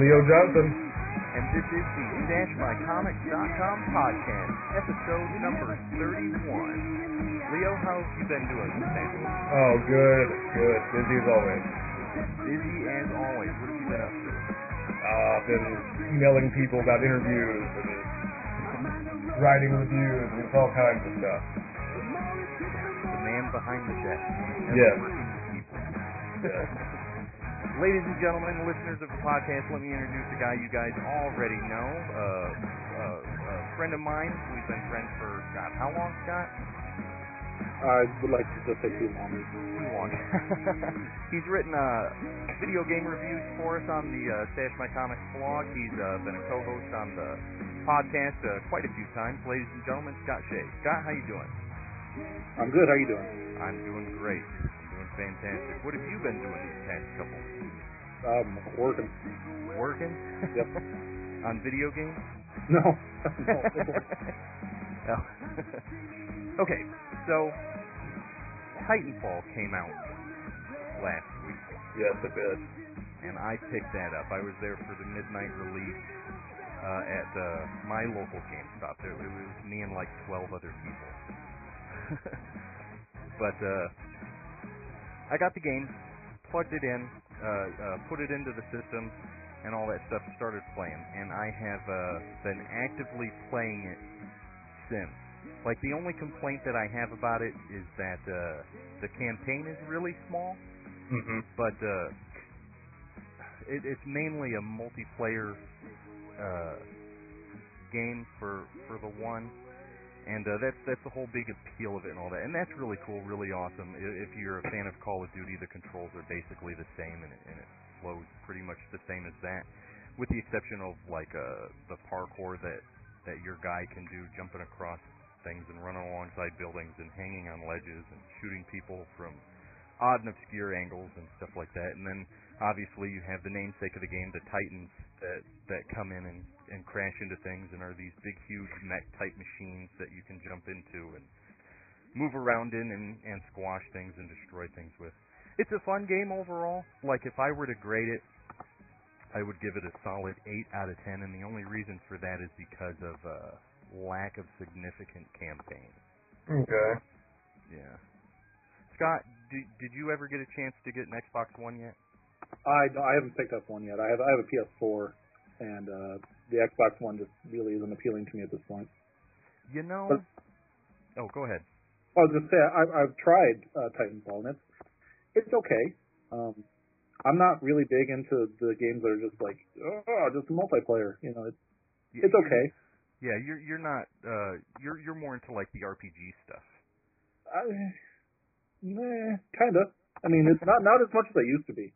Leo Johnson. And this is the StashMyComics.com podcast, episode number 31. Leo, how have you been doing? Oh, good, good. Busy as always. Busy as always. What have you been up to? Uh, I've been emailing people about interviews and writing reviews and all kinds of stuff. The man behind the desk. Yes. Working with people. Yes. Ladies and gentlemen, listeners of the podcast, let me introduce a guy you guys already know. Uh, uh, a friend of mine. We've been friends for, God, how long, Scott? I would like to just say too long. Too long. He's written uh, video game reviews for us on the uh, Stash My Comics blog. He's uh, been a co-host on the podcast uh, quite a few times. Ladies and gentlemen, Scott Shea. Scott, how you doing? I'm good. How you doing? I'm doing great. I'm doing fantastic. What have you been doing these past couple? Um, working. Working? Yep. on video games? No. no. oh. okay, so Titanfall came out last week. Yes, it did. and I picked that up. I was there for the midnight release uh, at uh, my local GameStop. There, it was me and like 12 other people. but uh, I got the game, plugged it in, uh, uh, put it into the system, and all that stuff. Started playing, and I have uh, been actively playing it since. Like the only complaint that I have about it is that uh, the campaign is really small Mm-hmm. but uh, it, it's mainly a multiplayer uh, game for for the one, and uh, that's that's the whole big appeal of it and all that, and that's really cool, really awesome. If you're a fan of Call of Duty, the controls are basically the same, and it, and it flows pretty much the same as that, with the exception of like uh, the parkour that that your guy can do, jumping across things and running alongside buildings and hanging on ledges and shooting people from odd and obscure angles and stuff like that. And then obviously you have the namesake of the game, the Titans that that come in and and crash into things and are these big huge mech type machines that you can jump into and move around in and and squash things and destroy things with. It's a fun game overall. Like if I were to grade it I would give it a solid 8 out of 10 and the only reason for that is because of uh lack of significant campaign. Okay. Yeah. Scott, did, did you ever get a chance to get an Xbox One yet? I I haven't picked up one yet. I have I have a PS4, and uh, the Xbox One just really isn't appealing to me at this point. You know. But- oh, go ahead. I was gonna say I, I've tried uh, Titanfall, and it's it's okay. Um, I'm not really big into the games that are just like oh, just multiplayer. You know, it's Y- it's okay. Yeah, you're you're not uh you're you're more into like the RPG stuff. I, nah, kind of. I mean, it's not not as much as I used to be.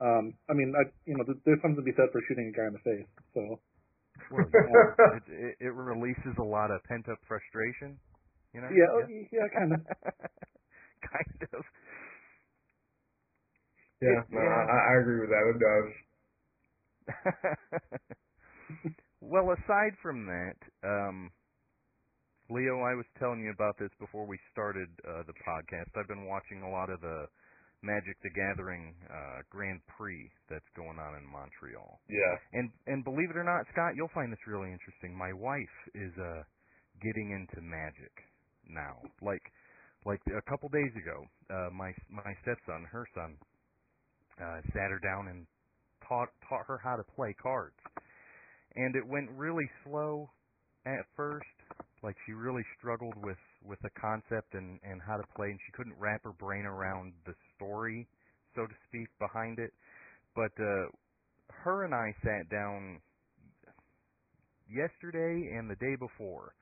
Um, I mean, I you know, there's something to be said for shooting a guy in the face. So Well, yeah, it, it it releases a lot of pent up frustration. You know. yeah, yeah, kind of. kind of. Yeah, It- no, yeah. I, I agree with that. It does. well, aside from that, um, Leo, I was telling you about this before we started uh, the podcast. I've been watching a lot of the Magic the Gathering uh, Grand Prix that's going on in Montreal. Yeah. And and believe it or not, Scott, you'll find this really interesting. My wife is uh getting into Magic now. Like like a couple days ago, uh my my stepson, her son, uh sat her down and taught taught her how to play cards. And it went really slow at first. Like she really struggled with with the concept and and how to play and she couldn't wrap her brain around the story, so to speak, behind it. But uh her and I sat down yesterday and the day before.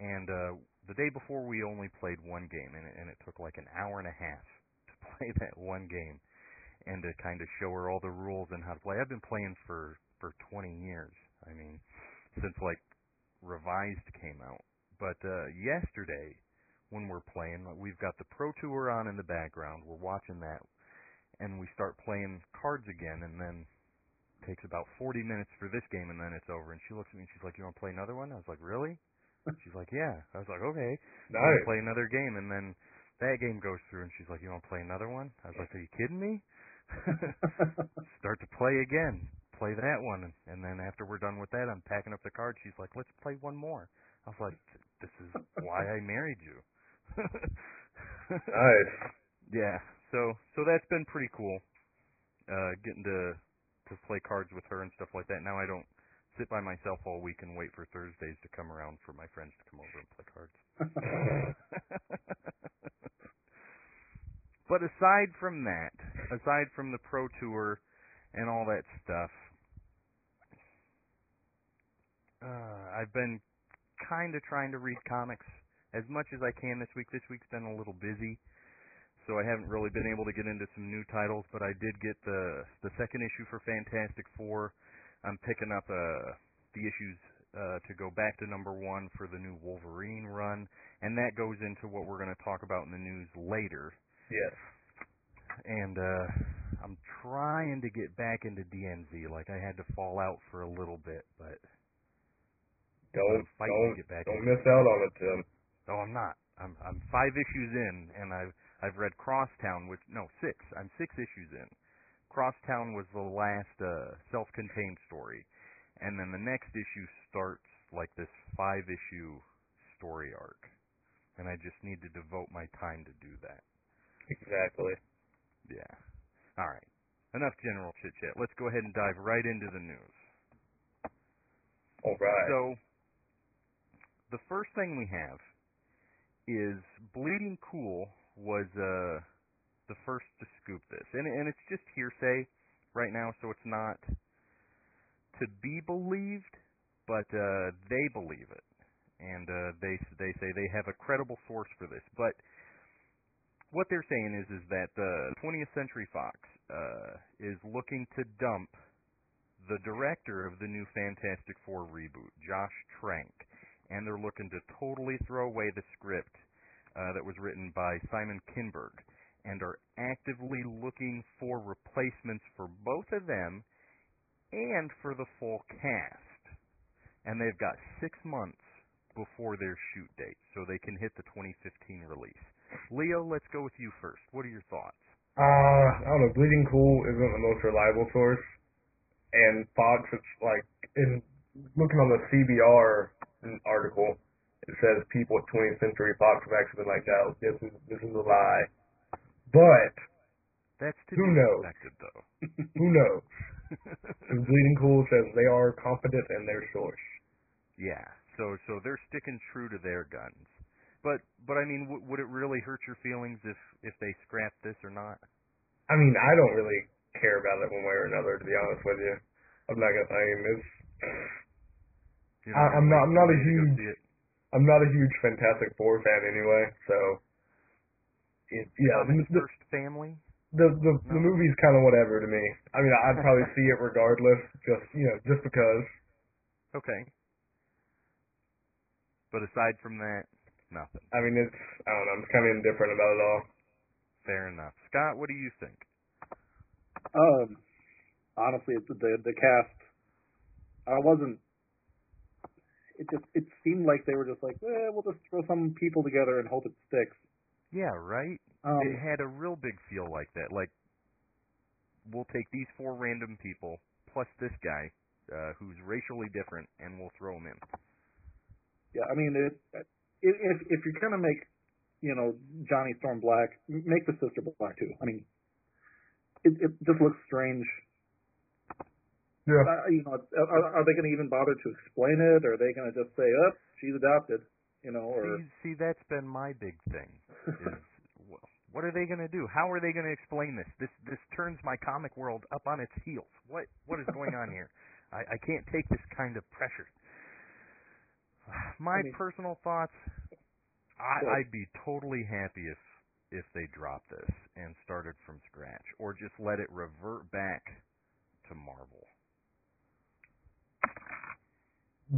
And uh the day before we only played one game and it, and it took like an hour and a half to play that one game and to kind of show her all the rules and how to play. I've been playing for for 20 years. I mean, since like revised came out. But uh yesterday when we're playing, we've got the Pro Tour on in the background. We're watching that and we start playing cards again and then takes about 40 minutes for this game and then it's over and she looks at me and she's like, "You want to play another one?" I was like, "Really?" She's like, "Yeah." I was like, "Okay." I'm play another game, and then that game goes through, and she's like, "You want to play another one?" I was like, "Are you kidding me?" Start to play again. Play that one, and then after we're done with that, I'm packing up the cards. She's like, let's play one more. I was like, this is why I married you. nice. Yeah. So so that's been pretty cool. Uh, getting to to play cards with her and stuff like that. Now I don't sit by myself all week and wait for Thursdays to come around for my friends to come over and play cards. but aside from that, aside from the pro tour and all that stuff, uh, I've been kind of trying to read comics as much as I can this week. This week's been a little busy, so I haven't really been able to get into some new titles. But I did get the the second issue for Fantastic Four. I'm picking up uh, the issues uh, to go back to number one for the new Wolverine run, and that goes into what we're going to talk about in the news later. Yes. And uh, I'm trying to get back into DMZ. Like I had to fall out for a little bit, but don't I'm fighting don't to get back don't miss out on it, Tim. No, I'm not. I'm I'm five issues in, and I've I've read Crosstown, which no six. I'm six issues in. Crosstown was the last uh, self-contained story, and then the next issue starts like this five-issue story arc, and I just need to devote my time to do that. Exactly. Yeah. All right. Enough general chit chat. Let's go ahead and dive right into the news. All right. So, the first thing we have is Bleeding Cool was uh, the first to scoop this, and and it's just hearsay right now, so it's not to be believed, but uh, they believe it, and uh, they they say they have a credible source for this. But what they're saying is is that the 20th Century Fox uh, is looking to dump the director of the new Fantastic Four reboot, Josh Trank, and they're looking to totally throw away the script uh, that was written by Simon Kinberg, and are actively looking for replacements for both of them and for the full cast. And they've got six months before their shoot date, so they can hit the 2015 release. Leo, let's go with you first. What are your thoughts? Uh, I don't know. Bleeding Cool isn't the most reliable source, and Fox, it's like in looking on the CBR article, it says people at 20th Century Fox have actually been like, "No, this is this is a lie." But That's to Who be knows? expected, though. who knows? Bleeding Cool says they are confident in their source. yeah. So so they're sticking true to their guns. But but I mean, w- would it really hurt your feelings if if they scrapped this or not? I mean, I don't really care about it one way or another, to be honest with you. I'm not gonna. I mean, it's. You're I, I'm not- I'm not a till you go huge- I'm not a huge Fantastic Four fan anyway, so. It, yeah, Comics the, first family. the the No. the movie's kind of whatever to me. I mean, I'd probably see it regardless, just you know, just because. Okay. But aside from that, nothing. I mean, it's I don't know. I'm kind of indifferent about it all. Fair enough. Scott, what do you think? Um, honestly, it's the the cast. I wasn't. It just it seemed like they were just like, eh, we'll just throw some people together and hope it sticks. Yeah, right. Um, it had a real big feel like that. Like we'll take these four random people plus this guy uh, who's racially different, and we'll throw him in. yeah, I mean, it, if if if you're gonna make, you know, Johnny Storm black, make the sister black too. I mean, it it just looks strange. Yeah. Uh, you know, are, are they going to even bother to explain it? Or are they going to just say, "Up, she's adopted," you know? Or See, see, that's been my big thing. Is what are they going to do? How are they going to explain this? This this turns my comic world up on its heels. What what is going on here? I, I can't take this kind of pressure. My I mean- personal thoughts. I, Well- I'd be totally happy if if they dropped this and started from scratch, or just let it revert back to Marvel.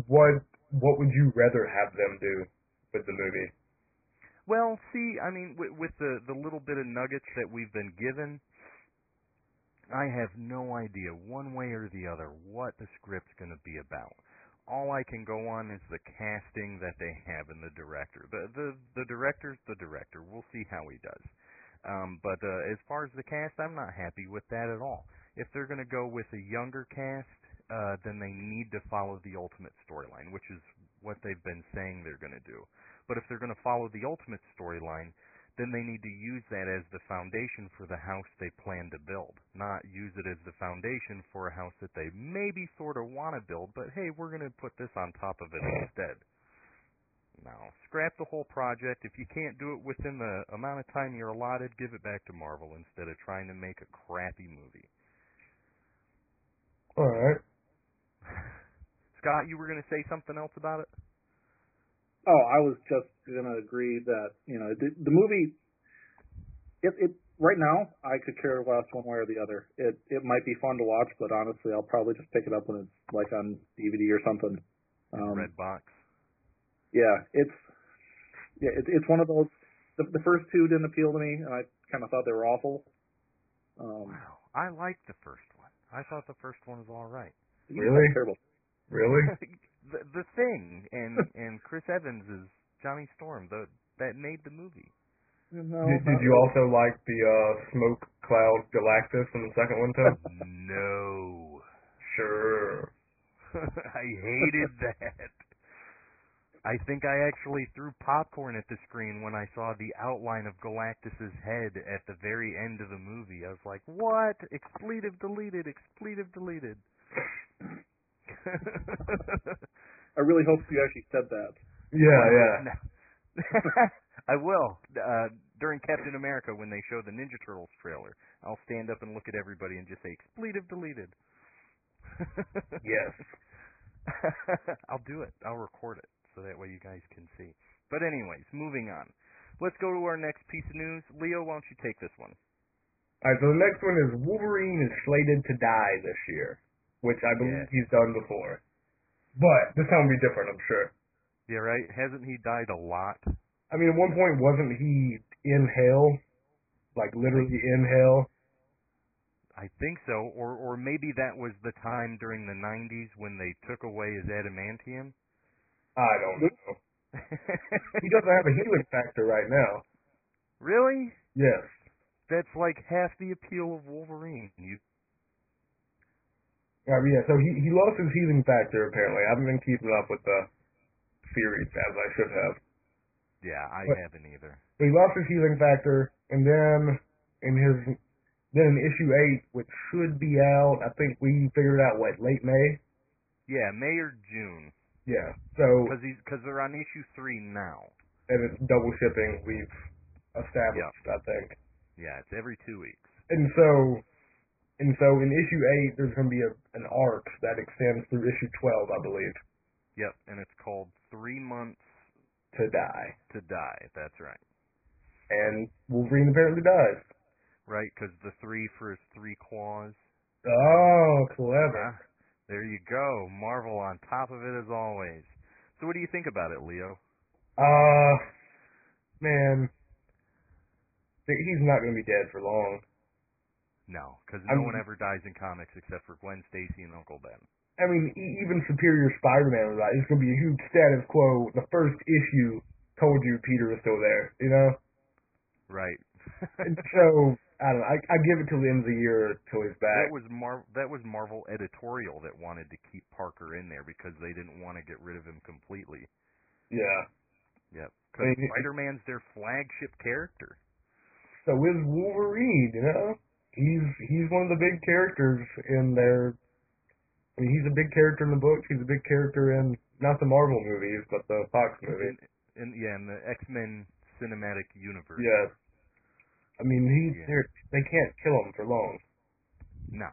What What would you rather have them do with the movie? Well, see, I mean, with, with the the little bit of nuggets that we've been given, I have no idea one way or the other what the script's going to be about. All I can go on is the casting that they have in the director. The the the director's the director. We'll see how he does. Um, but uh, as far as the cast, I'm not happy with that at all. if they're going to go with a younger cast, uh, then they need to follow the Ultimate storyline, which is what they've been saying they're going to do. But if they're going to follow the Ultimate storyline, then they need to use that as the foundation for the house they plan to build, not use it as the foundation for a house that they maybe sort of want to build, but hey, we're going to put this on top of it instead. Now, scrap the whole project. If you can't do it within the amount of time you're allotted, give it back to Marvel instead of trying to make a crappy movie. All right. Scott, you were going to say something else about it? Oh, I was just gonna agree that you know the, the movie. It it right now I could care less one way or the other. It it might be fun to watch, but honestly, I'll probably just pick it up when it's like on DVD or something. Um, Red box. Yeah, it's yeah, it, it's one of those. The, the first two didn't appeal to me, and I kind of thought they were awful. Um, Wow, I liked the first one. I thought the first one was all right. Really? know, Terrible. Really? the the thing and and Chris Evans is Johnny Storm. The that made the movie. No, did, did you also like the uh, smoke cloud Galactus in the second one too? no, sure. I hated that. I think I actually threw popcorn at the screen when I saw the outline of Galactus's head at the very end of the movie. I was like, "What? Expletive deleted. Expletive deleted." I really hope you actually said that. Yeah, yeah. No. I will. Uh, during Captain America, when they show the Ninja Turtles trailer, I'll stand up and look at everybody and just say, expletive deleted. Yes. I'll do it. I'll record it so that way you guys can see. But anyways, moving on. Let's go to our next piece of news. Leo, why don't you take this one? All right, so the next one is Wolverine is slated to die this year, which I believe Yeah. he's done before. But this time will be different, I'm sure. Yeah, right? Hasn't he died a lot? I mean, at one point, wasn't he in hell? Like, literally in hell? I think so. Or or maybe that was the time during the 90s when they took away his adamantium. I don't know. He doesn't have a healing factor right now. really? Yes. That's like half the appeal of Wolverine. You Uh, yeah, so he, he lost his healing factor, apparently. I haven't been keeping up with the series as I should have. Yeah, I What? haven't either. So he lost his healing factor, and then in his then in issue eight, which should be out, I think we figured out what late May. Yeah, May or June, Yeah. So because he's because they're on issue three now. and it's double shipping. We've established, I think. Yeah, it's every two weeks. And so and so in issue eight, there's going to be a, an arc that extends through issue twelve, I believe, Yep, and it's called Three Months to die. to Die. That's right. And Wolverine apparently dies. Right, because the three for his three claws. Oh, clever. Ah, there you go. Marvel on top of it as always. So what do you think about it, Leo? Uh, man, he's not going to be dead for long. No, because no one ever dies in comics except for Gwen Stacy and Uncle Ben. I mean, e- even Superior Spider-Man was like, it's going to be a huge status quo. The first issue told you Peter was still there, you know? Right. And so, I don't know, I, I give it till the end of the year till he's back. That was Mar- that was Marvel editorial that wanted to keep Parker in there because they didn't want to get rid of him completely. Yeah. Yep. I Because mean, Spider-Man's their flagship character. So is Wolverine, you know? He's he's one of the big characters in their. I mean, he's a big character in the books. He's a big character in not the Marvel movies, but the Fox movies. In, in yeah, in the X-Men cinematic universe. Yeah. I mean, he's Yeah. they're they can't kill him for long. No.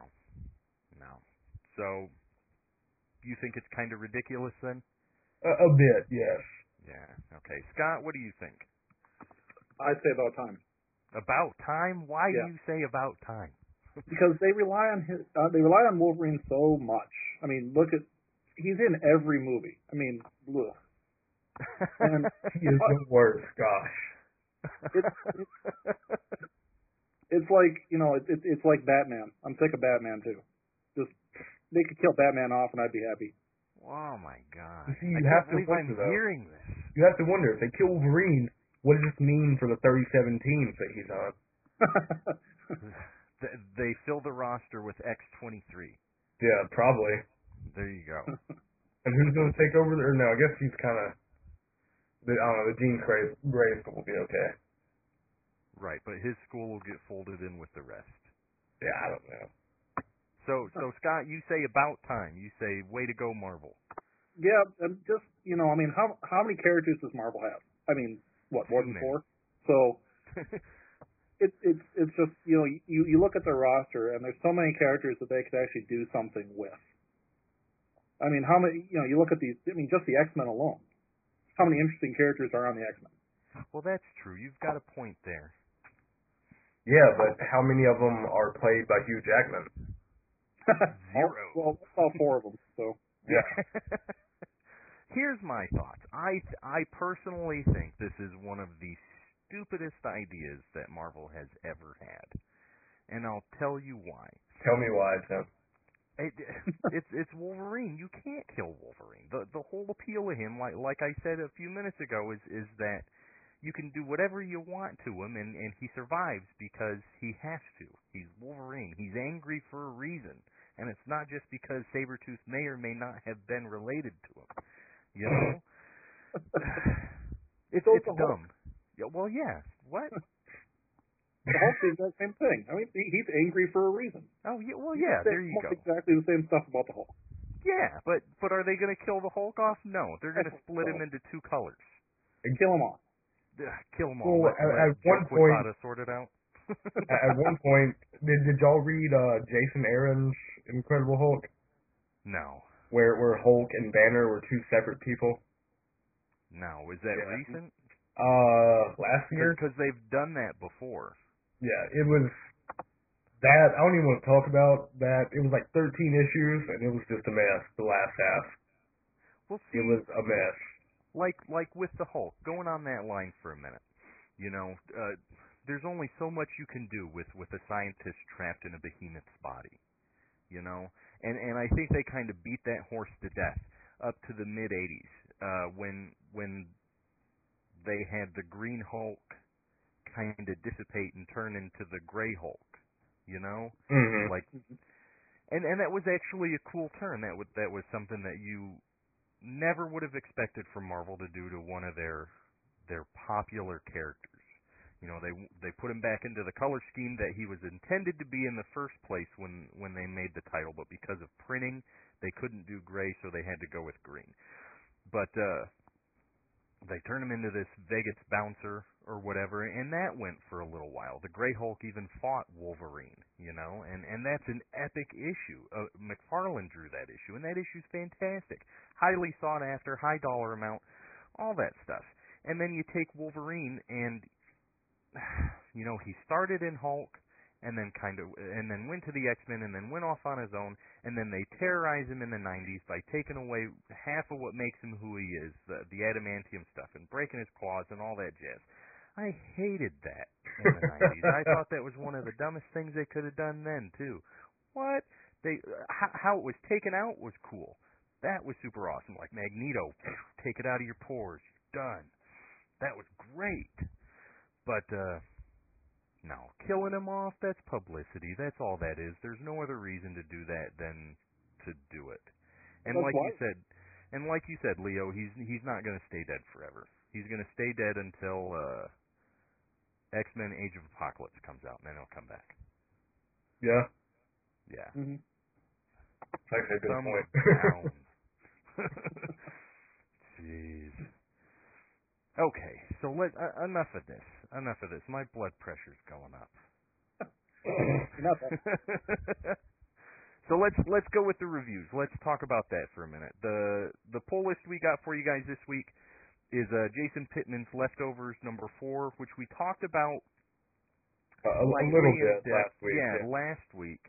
No. So, you think it's kind of ridiculous then? A, a bit, yes. Yeah. Okay. Scott, what do you think? I'd say about time About time? Why Yeah. do you say about time? because they rely on his. Uh, they rely on Wolverine so much. I mean, look at he's in every movie. I mean, ugh. and He is the worst. Gosh. it's it's, it's like you know, it's it's it's like Batman. I'm sick of Batman too. Just they could kill Batman off and I'd be happy. oh my god. You see, you I have to believe I'm wonder, though. hearing this. You have to wonder if they kill Wolverine, what does this mean for the 37 teams that he's on? They fill the roster with X23. Yeah, probably. There you go. And who's going to take over? Or no, I guess he's kind of. I don't know. The Jean Grey, Gray will be okay. right, but his school will get folded in with the rest. Yeah, I don't know. So, so Scott, you say about time. You say, way to go, Marvel. Yeah, and just you know, I mean, how how many characters does Marvel have? I mean, what more than four? So it's it's it's just you know you you look at their roster and there's so many characters that they could actually do something with. I mean, how many you know you look at these? I mean, just the X Men alone. How many interesting characters are on the X Men? well, that's true. You've got a point there. Yeah, but how many of them are played by Hugh Jackman? Zero. well, about four of them. So Yeah. Here's my thoughts. I I personally think this is one of the stupidest ideas that Marvel has ever had, and I'll tell you why. Tell me why, Tim. It, it's it's Wolverine. You can't kill Wolverine. The the whole appeal of him, like like I said a few minutes ago, is is that you can do whatever you want to him, and and he survives because he has to. He's Wolverine. He's angry for a reason, and it's not just because Sabretooth may or may not have been related to him. You know, it's So it's dumb. Yeah, well, yeah. What? the Hulk is that same thing. I mean, he's angry for a reason. Oh yeah. Well, yeah. There you go. Exactly the same stuff about the Hulk. Yeah, but but are they going to kill the Hulk off? No, they're going to I think split him into two colors. And kill him off. Ugh, kill them all. Well, Let, at- let at one point- sort it out. At at one point, did, did y'all read uh, Jason Aaron's Incredible Hulk, no, where where Hulk and Banner were two separate people? no. Is that Yeah. recent? Uh, last year. Because they've done that before. Yeah, it was that. I don't even want to talk about that. It was like 13 issues, and it was just a mess. The last half, Well, see, it was a mess. like like with the Hulk, going on that line for a minute. You know, uh, there's only so much you can do with with a scientist trapped in a behemoth's body. You know, and and I think they kind of beat that horse to death up to the mid '80s uh, when when they had the Green Hulk kind of dissipate and turn into the Gray Hulk. You know, hmm like and and that was actually a cool turn. That would that was something that you never would have expected from Marvel to do to one of their their popular characters you know they they put him back into the color scheme that he was intended to be in the first place when when they made the title but because of printing they couldn't do gray so they had to go with green but uh they turned him into this Vegas bouncer or whatever, and that went for a little while. The Grey Hulk even fought Wolverine, you know, and and that's an epic issue. Uh, McFarlane drew that issue, and that issue's fantastic, highly sought after, high dollar amount, all that stuff. And then you take Wolverine, and you know he started in Hulk, and then kind of, and then went to the X Men, and then went off on his own, and then they terrorize him in the 90s by taking away half of what makes him who he is, the, the adamantium stuff, and breaking his claws and all that jazz. I hated that in the 90s. I thought that was one of the dumbest things they could have done then too. What they how, how it was taken out was cool. That was super awesome. Like Magneto, take it out of your pores, you're done. That was great. But uh no, killing him off, that's publicity. That's all that is. There's no other reason to do that than to do it. And That's like you said, and like you said, Leo, he's he's not going to stay dead forever. He's going to stay dead until uh X-Men Age of Apocalypse comes out, and then he'll come back. Yeah, Yeah. that's actually good point. Jeez. Okay, so let uh, enough of this. Enough of this. My blood pressure's going up. Not that. so let's let's go with the reviews. Let's talk about that for a minute. The the poll list we got for you guys this week is uh, Jason Pittman's Leftovers number four, which we talked about a, a little bit depth. last week. Yeah, yeah. last week.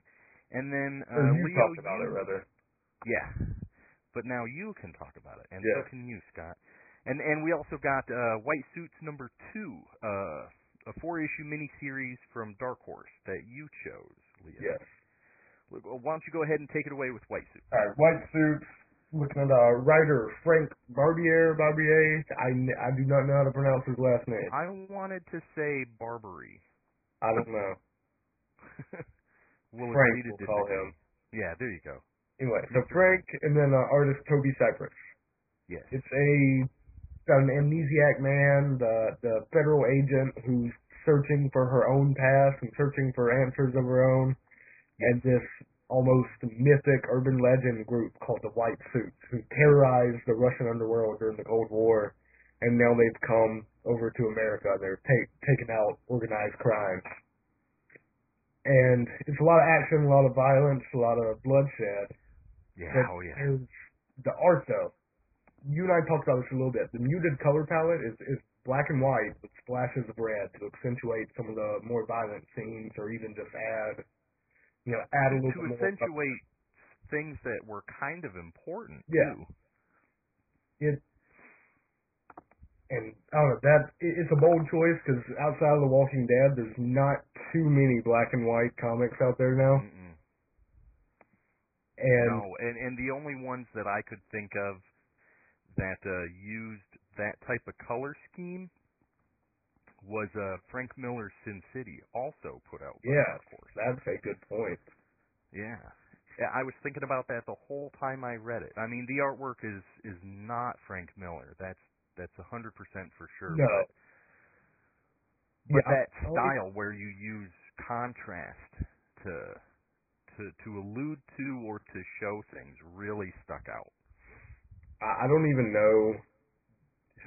And then uh, you Leo, talked about you, it rather. Yeah, but now you can talk about it, and Yeah. so can you, Scott. And and we also got uh, White Suits number two, uh, a four-issue miniseries from Dark Horse that you chose, Leo. Yes. Why don't you go ahead and take it away with White Suits? All right, white suits. Looking at uh, writer Frank Barbiere. Barbiere. I do not know how to pronounce his last name. I wanted to say Barbary. I don't know. We'll Frank, we'll call him. Yeah, there you go. Anyway, so Frank and then uh, artist Toby Cypress. Yes. It's a an amnesiac man, the the federal agent who's searching for her own past and searching for answers of her own, and this almost mythic urban legend group called the White Suits, who terrorized the Russian underworld during the Cold War, and now they've come over to America. They're take, taking out organized crime. And it's a lot of action, a lot of violence, a lot of bloodshed. Yeah. But Oh yeah. the art though. You and I talked about this a little bit. The muted color palette is, is black and white with splashes of red to accentuate some of the more violent scenes or even just add you know, add a little to bit more accentuate things that were kind of important Yeah. too. it and I don't know that it, it's a bold choice because outside of The Walking Dead, there's not too many black and white comics out there now, Mm-mm. and no, and and the only ones that I could think of that uh, used that type of color scheme was uh, Frank Miller's Sin City, also put out by yeah, Dark that's a good point. Yeah. Yeah, I was thinking about that the whole time I read it. I mean, the artwork is is not Frank Miller. That's that's a hundred percent for sure. No. But, but Yeah, that I style where you use contrast to to to allude to or to show things really stuck out. I, I don't even know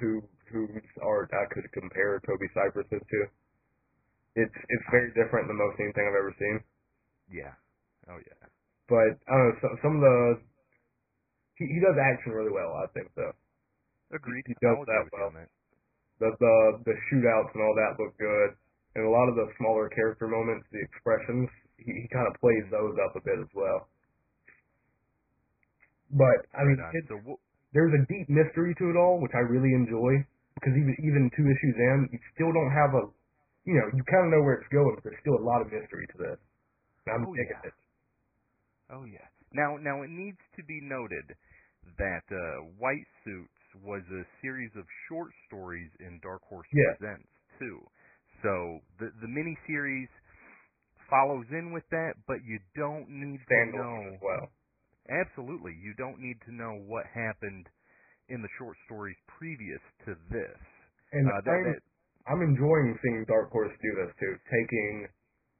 who whose art I could compare Toby Cypress's to. It's it's very different than most anything I've ever seen. Yeah. Oh yeah. But I don't know some some of the he, he does action really well. I think though. Agreed. He does that well. The the the shootouts and all that look good, and a lot of the smaller character moments, the expressions, he, he kind of plays those up a bit as well. But I mean, Right on. it, so wh- there's a deep mystery to it all, which I really enjoy. Because even even two issues in, you still don't have a, you know, you kind of know where it's going, but there's still a lot of mystery to this. I'm Oh, digging yeah. it. Oh yeah. Now now it needs to be noted that uh, White Suits was a series of short stories in Dark Horse Yeah. Presents too. So the the miniseries follows in with that, but you don't need to know as well. Absolutely you don't need to know what happened in the short stories previous to this. And Uh, that, I'm, that, I'm enjoying seeing Dark Horse do this too, taking,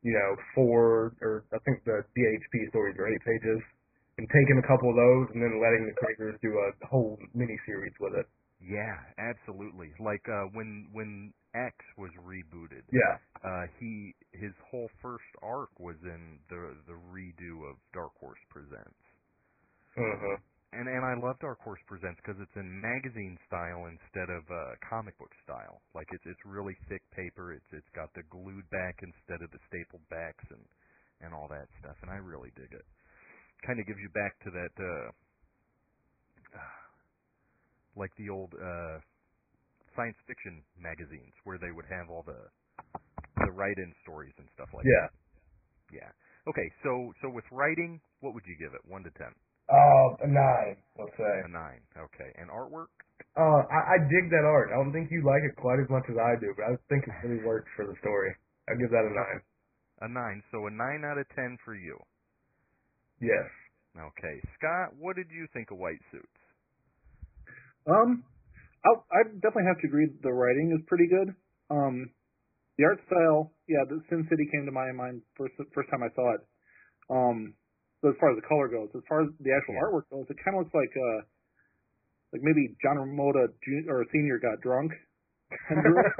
you know, four or I think the DHP stories are eight pages, and taking a couple of those and then letting the creators do a whole mini series with it. yeah, absolutely. Like uh, when when X was rebooted. Yeah. uh, he his whole first arc was in the the redo of Dark Horse Presents, Uh-huh. and and I love Dark Horse Presents because it's in magazine style instead of uh, comic book style. Like it's it's really thick paper. It's it's got the glued back instead of the stapled backs and and all that stuff, and I really dig it. Kind of gives you back to that, uh, like the old uh, science fiction magazines where they would have all the the write-in stories and stuff like Yeah. that. Yeah. Yeah. Okay, so so with writing, what would you give it? One to ten. Uh, a nine, let's say. A nine. Okay. And artwork? Uh, I, I dig that art. I don't think you like it quite as much as I do, but I think it really works for the story. I'd give that a nine. A nine. So a nine out of ten for you. Yes. Okay. Scott, what did you think of White Suits? Um, I'll, I definitely have to agree that the writing is pretty good. Um, the art style, yeah, the Sin City came to my mind first first time I saw it. Um, so as far as the color goes, as far as the actual Yeah. artwork goes, it kind of looks like uh, like maybe John Romita Jr. or Senior got drunk. and drew it.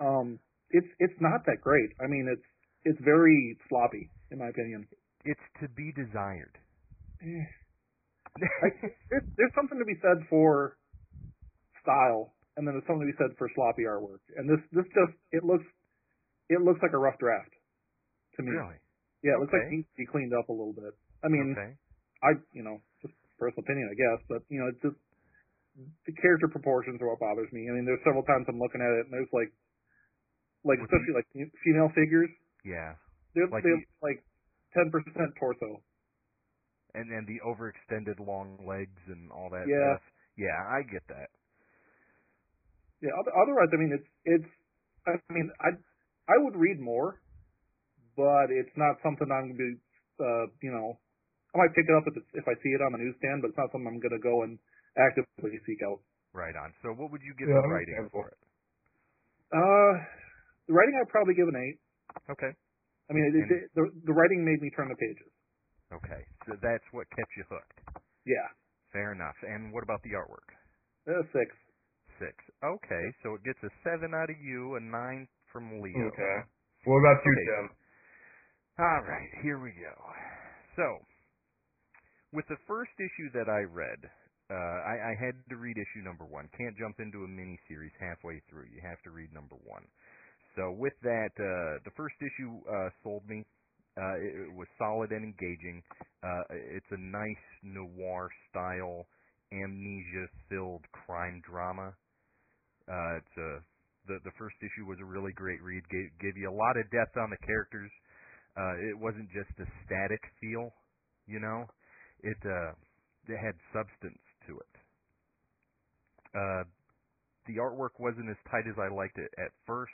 um, it's it's not that great. I mean, it's it's very sloppy in my opinion. It's to be desired. there's, there's something to be said for style, and then there's something to be said for sloppy artwork. And this this just it looks it looks like a rough draft to me. really? Yeah, it looks like Okay. it needs to be cleaned up a little bit. I mean, okay. I you know just personal opinion, I guess, but you know it's just the character proportions are what bothers me. I mean, there's several times I'm looking at it and there's like like With especially like female figures, Yeah. they're Like they're the- like ten percent torso. And and the overextended long legs and all that Yeah. stuff. Yeah, I get that. Yeah. Otherwise, I mean, it's it's. I mean, I I would read more, but it's not something I'm gonna be, uh, you know, I might pick it up if it's, if I see it on the newsstand, but it's not something I'm gonna go and actively seek out. Right on. So what would you give Yeah, the writing understandable. for it? Uh, the writing I'd probably give an eight. Okay. I mean, it, it, the the writing made me turn the pages. Okay. So that's what kept you hooked. Yeah, Fair enough. And what about the artwork? uh, six. Six. Okay. So it gets a seven out of you, a nine from Leo. Okay. What about you, Okay. Tim? All right, here we go. So, with the first issue that I read, uh, I, I had to read issue number one. Can't jump into a mini series halfway through. You have to read number one. So, with that, uh, the first issue uh, sold me. Uh, it, it was solid and engaging. Uh, it's a nice noir style, amnesia-filled crime drama. Uh, it's a the the first issue was a really great read. Gave gave you a lot of depth on the characters. Uh, it wasn't just a static feel, you know. It uh, it had substance to it. Uh, the artwork wasn't as tight as I liked it at first,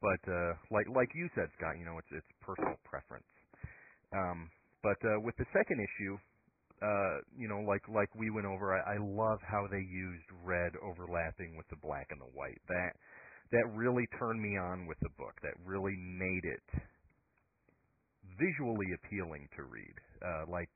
but uh, like like you said, Scott, you know, it's it's personal preference. Um, but uh, with the second issue, uh, you know, like like we went over, I, I love how they used red overlapping with the black and the white. That that really turned me on with the book. That really made it visually appealing to read. Uh, like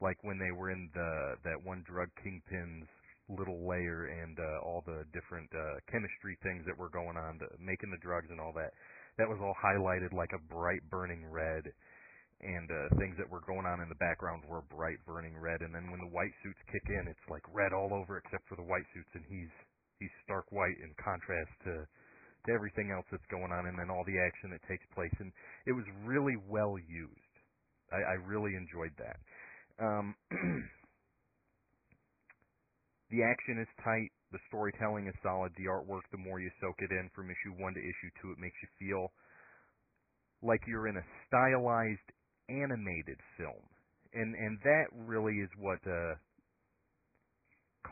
like when they were in the that one drug kingpin's little layer and uh, all the different uh, chemistry things that were going on, to, making the drugs and all that. That was all highlighted like a bright burning red and uh, things that were going on in the background were bright burning red. And then when the white suits kick in, it's like red all over except for the white suits, and he's he's stark white in contrast to to everything else that's going on, and then all the action that takes place. And it was really well used. I, I really enjoyed that. Um, the action is tight. The storytelling is solid. The artwork, the more you soak it in from issue one to issue two, it makes you feel like you're in a stylized animated film, and and that really is what uh,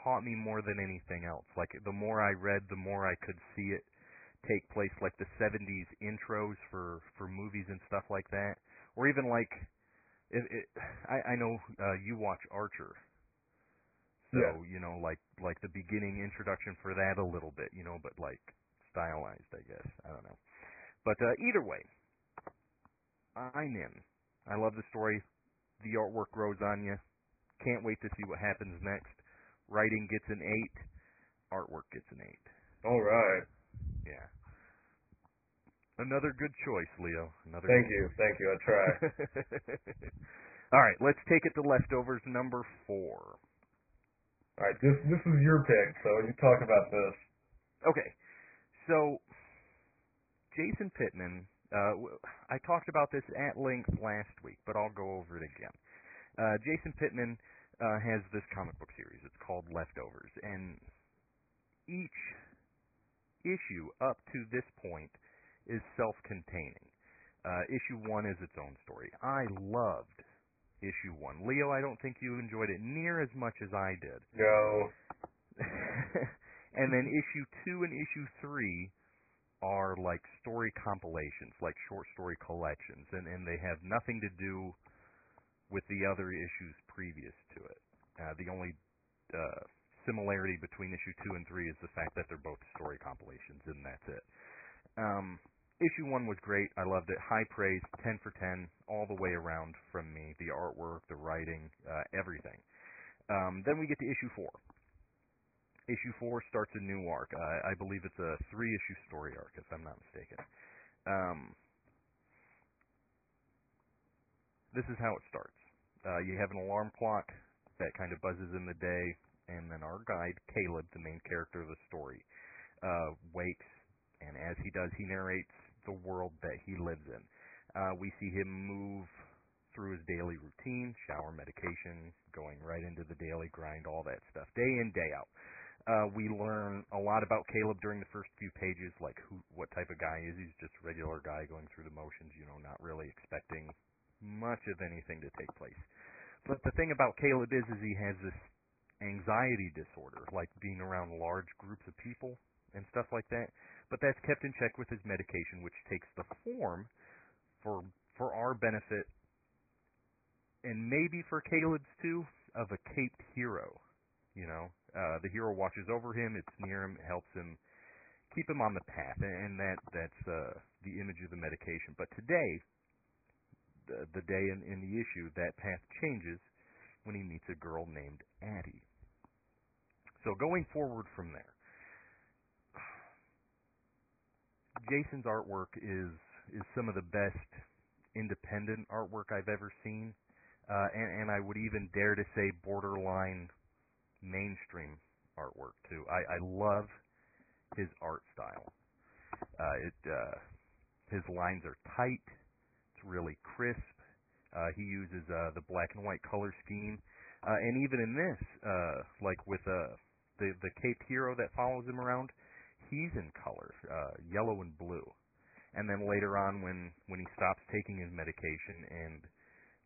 caught me more than anything else. Like the more I read, the more I could see it take place, like the '70s intros for for movies and stuff like that, or even like it. it I, I know uh, you watch Archer, so Yeah. you know like like the beginning introduction for that a little bit, you know, but like stylized, I guess. I don't know, but uh, either way, I'm in. I love the story. The artwork grows on you. Can't wait to see what happens next. Writing gets an eight. Artwork gets an eight. All right. Yeah. Another good choice, Leo. Another. Thank you. Thank you. I try. All right, let's take it to leftovers number four. All right. This this is your pick, so you talk about this. Okay, so Jason Pittman. Uh, I talked about this at length last week, but I'll go over it again. Uh, Jason Pittman uh, has this comic book series. It's called Leftovers, and each issue up to this point is self-containing. Uh, issue one is its own story. I loved issue one. Leo, I don't think you enjoyed it near as much as I did. No. and then issue two and issue three are like story compilations, like short story collections, and, and they have nothing to do with the other issues previous to it. Uh, the only uh, similarity between issue two and three is the fact that they're both story compilations, and that's it. Um, issue one was great. I loved it. High praise, 10 for 10, all the way around from me. The artwork, the writing, uh, everything. Um, then we get to issue four. Issue four starts a new arc. Uh, I believe it's a three-issue story arc, if I'm not mistaken. Um, this is how it starts. Uh, you have an alarm clock that kind of buzzes in the day, and then our guide, Caleb, the main character of the story, uh, wakes, and as he does, he narrates the world that he lives in. Uh, we see him move through his daily routine, shower, medication, going right into the daily grind, all that stuff, day in, day out. Uh, we learn a lot about Caleb during the first few pages, like who, what type of guy he is. He's just a regular guy going through the motions, you know, not really expecting much of anything to take place. But the thing about Caleb is, is he has this anxiety disorder, like being around large groups of people and stuff like that. But that's kept in check with his medication, which takes the form for for our benefit, and maybe for Caleb's too, of a caped hero. You know, uh, the hero watches over him, it's near him, helps him keep him on the path, and that that's uh, the image of the medication. But today, the, the day in, in the issue, that path changes when he meets a girl named Addie. So going forward from there, Jason's artwork is is some of the best independent artwork I've ever seen, uh, and, and I would even dare to say borderline mainstream artwork too. I, I love his art style. Uh, it uh, his lines are tight. It's really crisp. Uh, he uses uh, the black and white color scheme, uh, and even in this, uh, like with uh, the the Cape hero that follows him around, he's in color, uh, yellow and blue. And then later on, when when he stops taking his medication and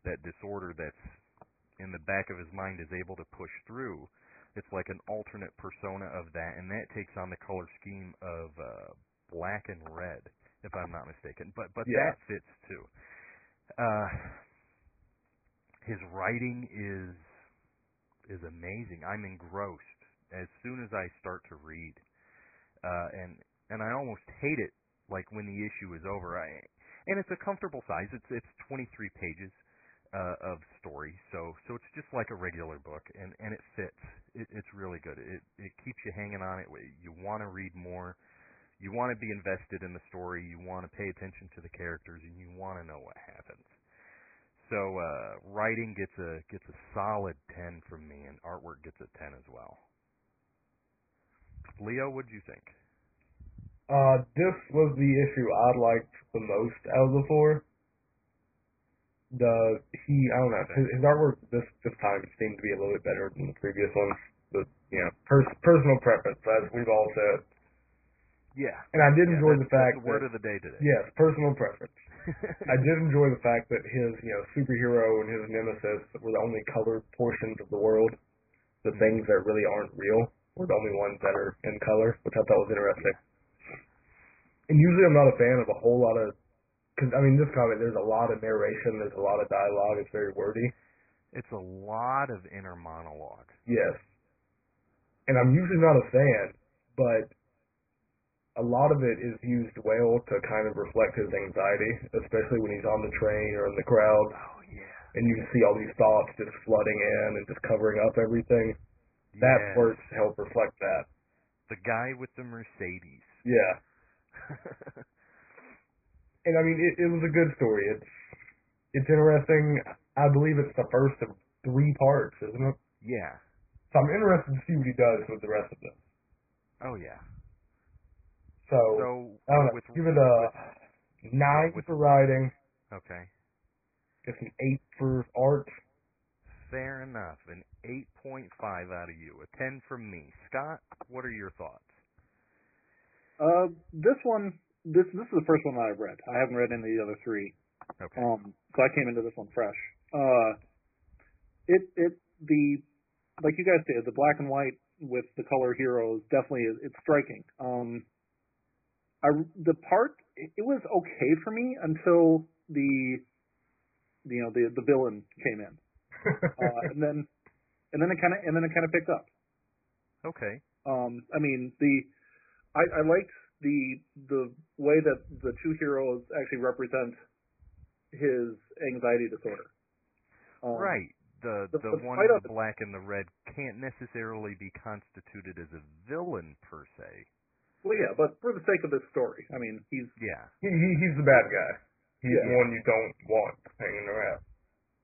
that disorder that's in the back of his mind is able to push through, it's like an alternate persona of that, and that takes on the color scheme of uh, black and red, if I'm not mistaken. But but Yeah. that fits too. Uh, his writing is is amazing. I'm engrossed as soon as I start to read, uh, and and I almost hate it like when the issue is over. I and it's a comfortable size. It's it's 23 pages uh, of story, so so it's just like a regular book, and and it fits. It, it's really good. It it keeps you hanging on it. You want to read more. You want to be invested in the story. You want to pay attention to the characters, and you want to know what happens. So uh, writing gets a gets a solid 10 from me, and artwork gets a 10 as well. Leo, what would you think? Uh, this was the issue I liked the most out of the four. The he, I don't know, his, his artwork this this time seemed to be a little bit better than the previous ones. But you know, pers- personal preference, as we've all said. Yeah, And I did yeah, enjoy the fact the word that of the day today. yes, personal preference. I did enjoy the fact that his you know superhero and his nemesis were the only colored portions of the world. The things that really aren't real were the only ones that are in color, which I thought was interesting. And usually I'm not a fan of a whole lot of, because I mean this comic there's a lot of narration, there's a lot of dialogue, it's very wordy. It's a lot of inner monologue. Yes. And I'm usually not a fan, but a lot of it is used well to kind of reflect his anxiety, especially when he's on the train or in the crowd, Oh yeah, and you see all these thoughts just flooding in and just covering up everything. That works to help reflect that. The guy with the Mercedes. Yeah. And I mean, it, it was a good story. It's it's interesting. I believe it's the first of three parts, isn't it? yeah. So I'm interested to see what he does with the rest of this. Oh yeah. So, So I don't know. with give it a nine with- for writing. okay, Guess an eight for art. fair enough. An 8.5 out of you. A 10 from me. Scott, what are your thoughts? Uh, this one, this this is the first one that I've read. I haven't read any of the other three. Okay. Um, so I came into this one fresh. Uh, it it the like you guys did the black and white with the color heroes definitely is it's striking. Um, I the part it, was okay for me until the you know the the villain came in, uh, and then and then it kind of and then it kind of picked up. Okay. Um, I mean, the I, I liked the the way that the two heroes actually represent his anxiety disorder. Um, right. The the- the, the one in the black and the red can't necessarily be constituted as a villain per se. Well, yeah, but for the sake of this story, I mean, he's Yeah. he, he he's the bad guy. He's Yeah. the one you don't want hanging around.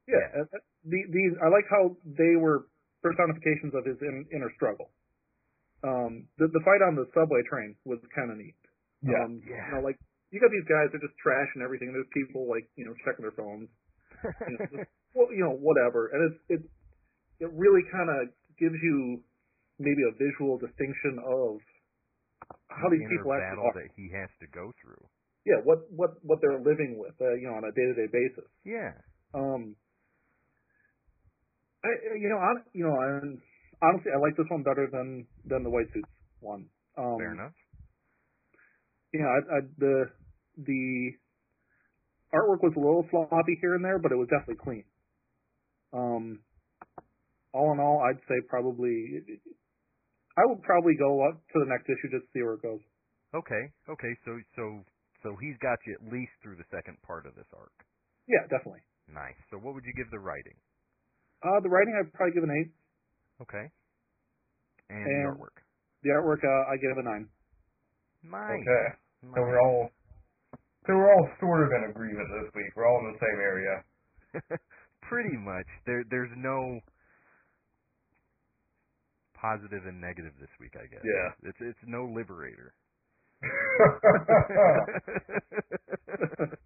yeah. Yeah. and- The, these I like how they were personifications of his in, inner struggle. Um, the the fight on the subway train was kind of neat. Yeah. Um, Yeah. You know, like you got these guys that are just trash and everything. There's people like you know checking their phones. You know, just, well, you know, whatever. And it's it it really kind of gives you maybe a visual distinction of how The these people actually battle are. that he has to go through. Yeah, what what what they're living with, uh, you know, on a day to day basis. Yeah. Um, I you know on you know and honestly I like this one better than than the white suits one. Um, Fair enough. you know, I, I, the the artwork was a little sloppy here and there, but it was definitely clean. Um, all in all, I'd say probably I would probably go up to the next issue just to see where it goes. Okay, okay, so so so he's got you at least through the second part of this arc. Yeah, definitely. Nice. So what would you give the writing? Uh, the writing I'd probably give an eight. Okay. And, And the artwork. The artwork uh, I give a nine. Nice. Okay. So we're all so we're all sort of in agreement this week. We're all in the same area. Pretty much. There there's no positive and negative this week, I guess. Yeah. It's it's no liberator.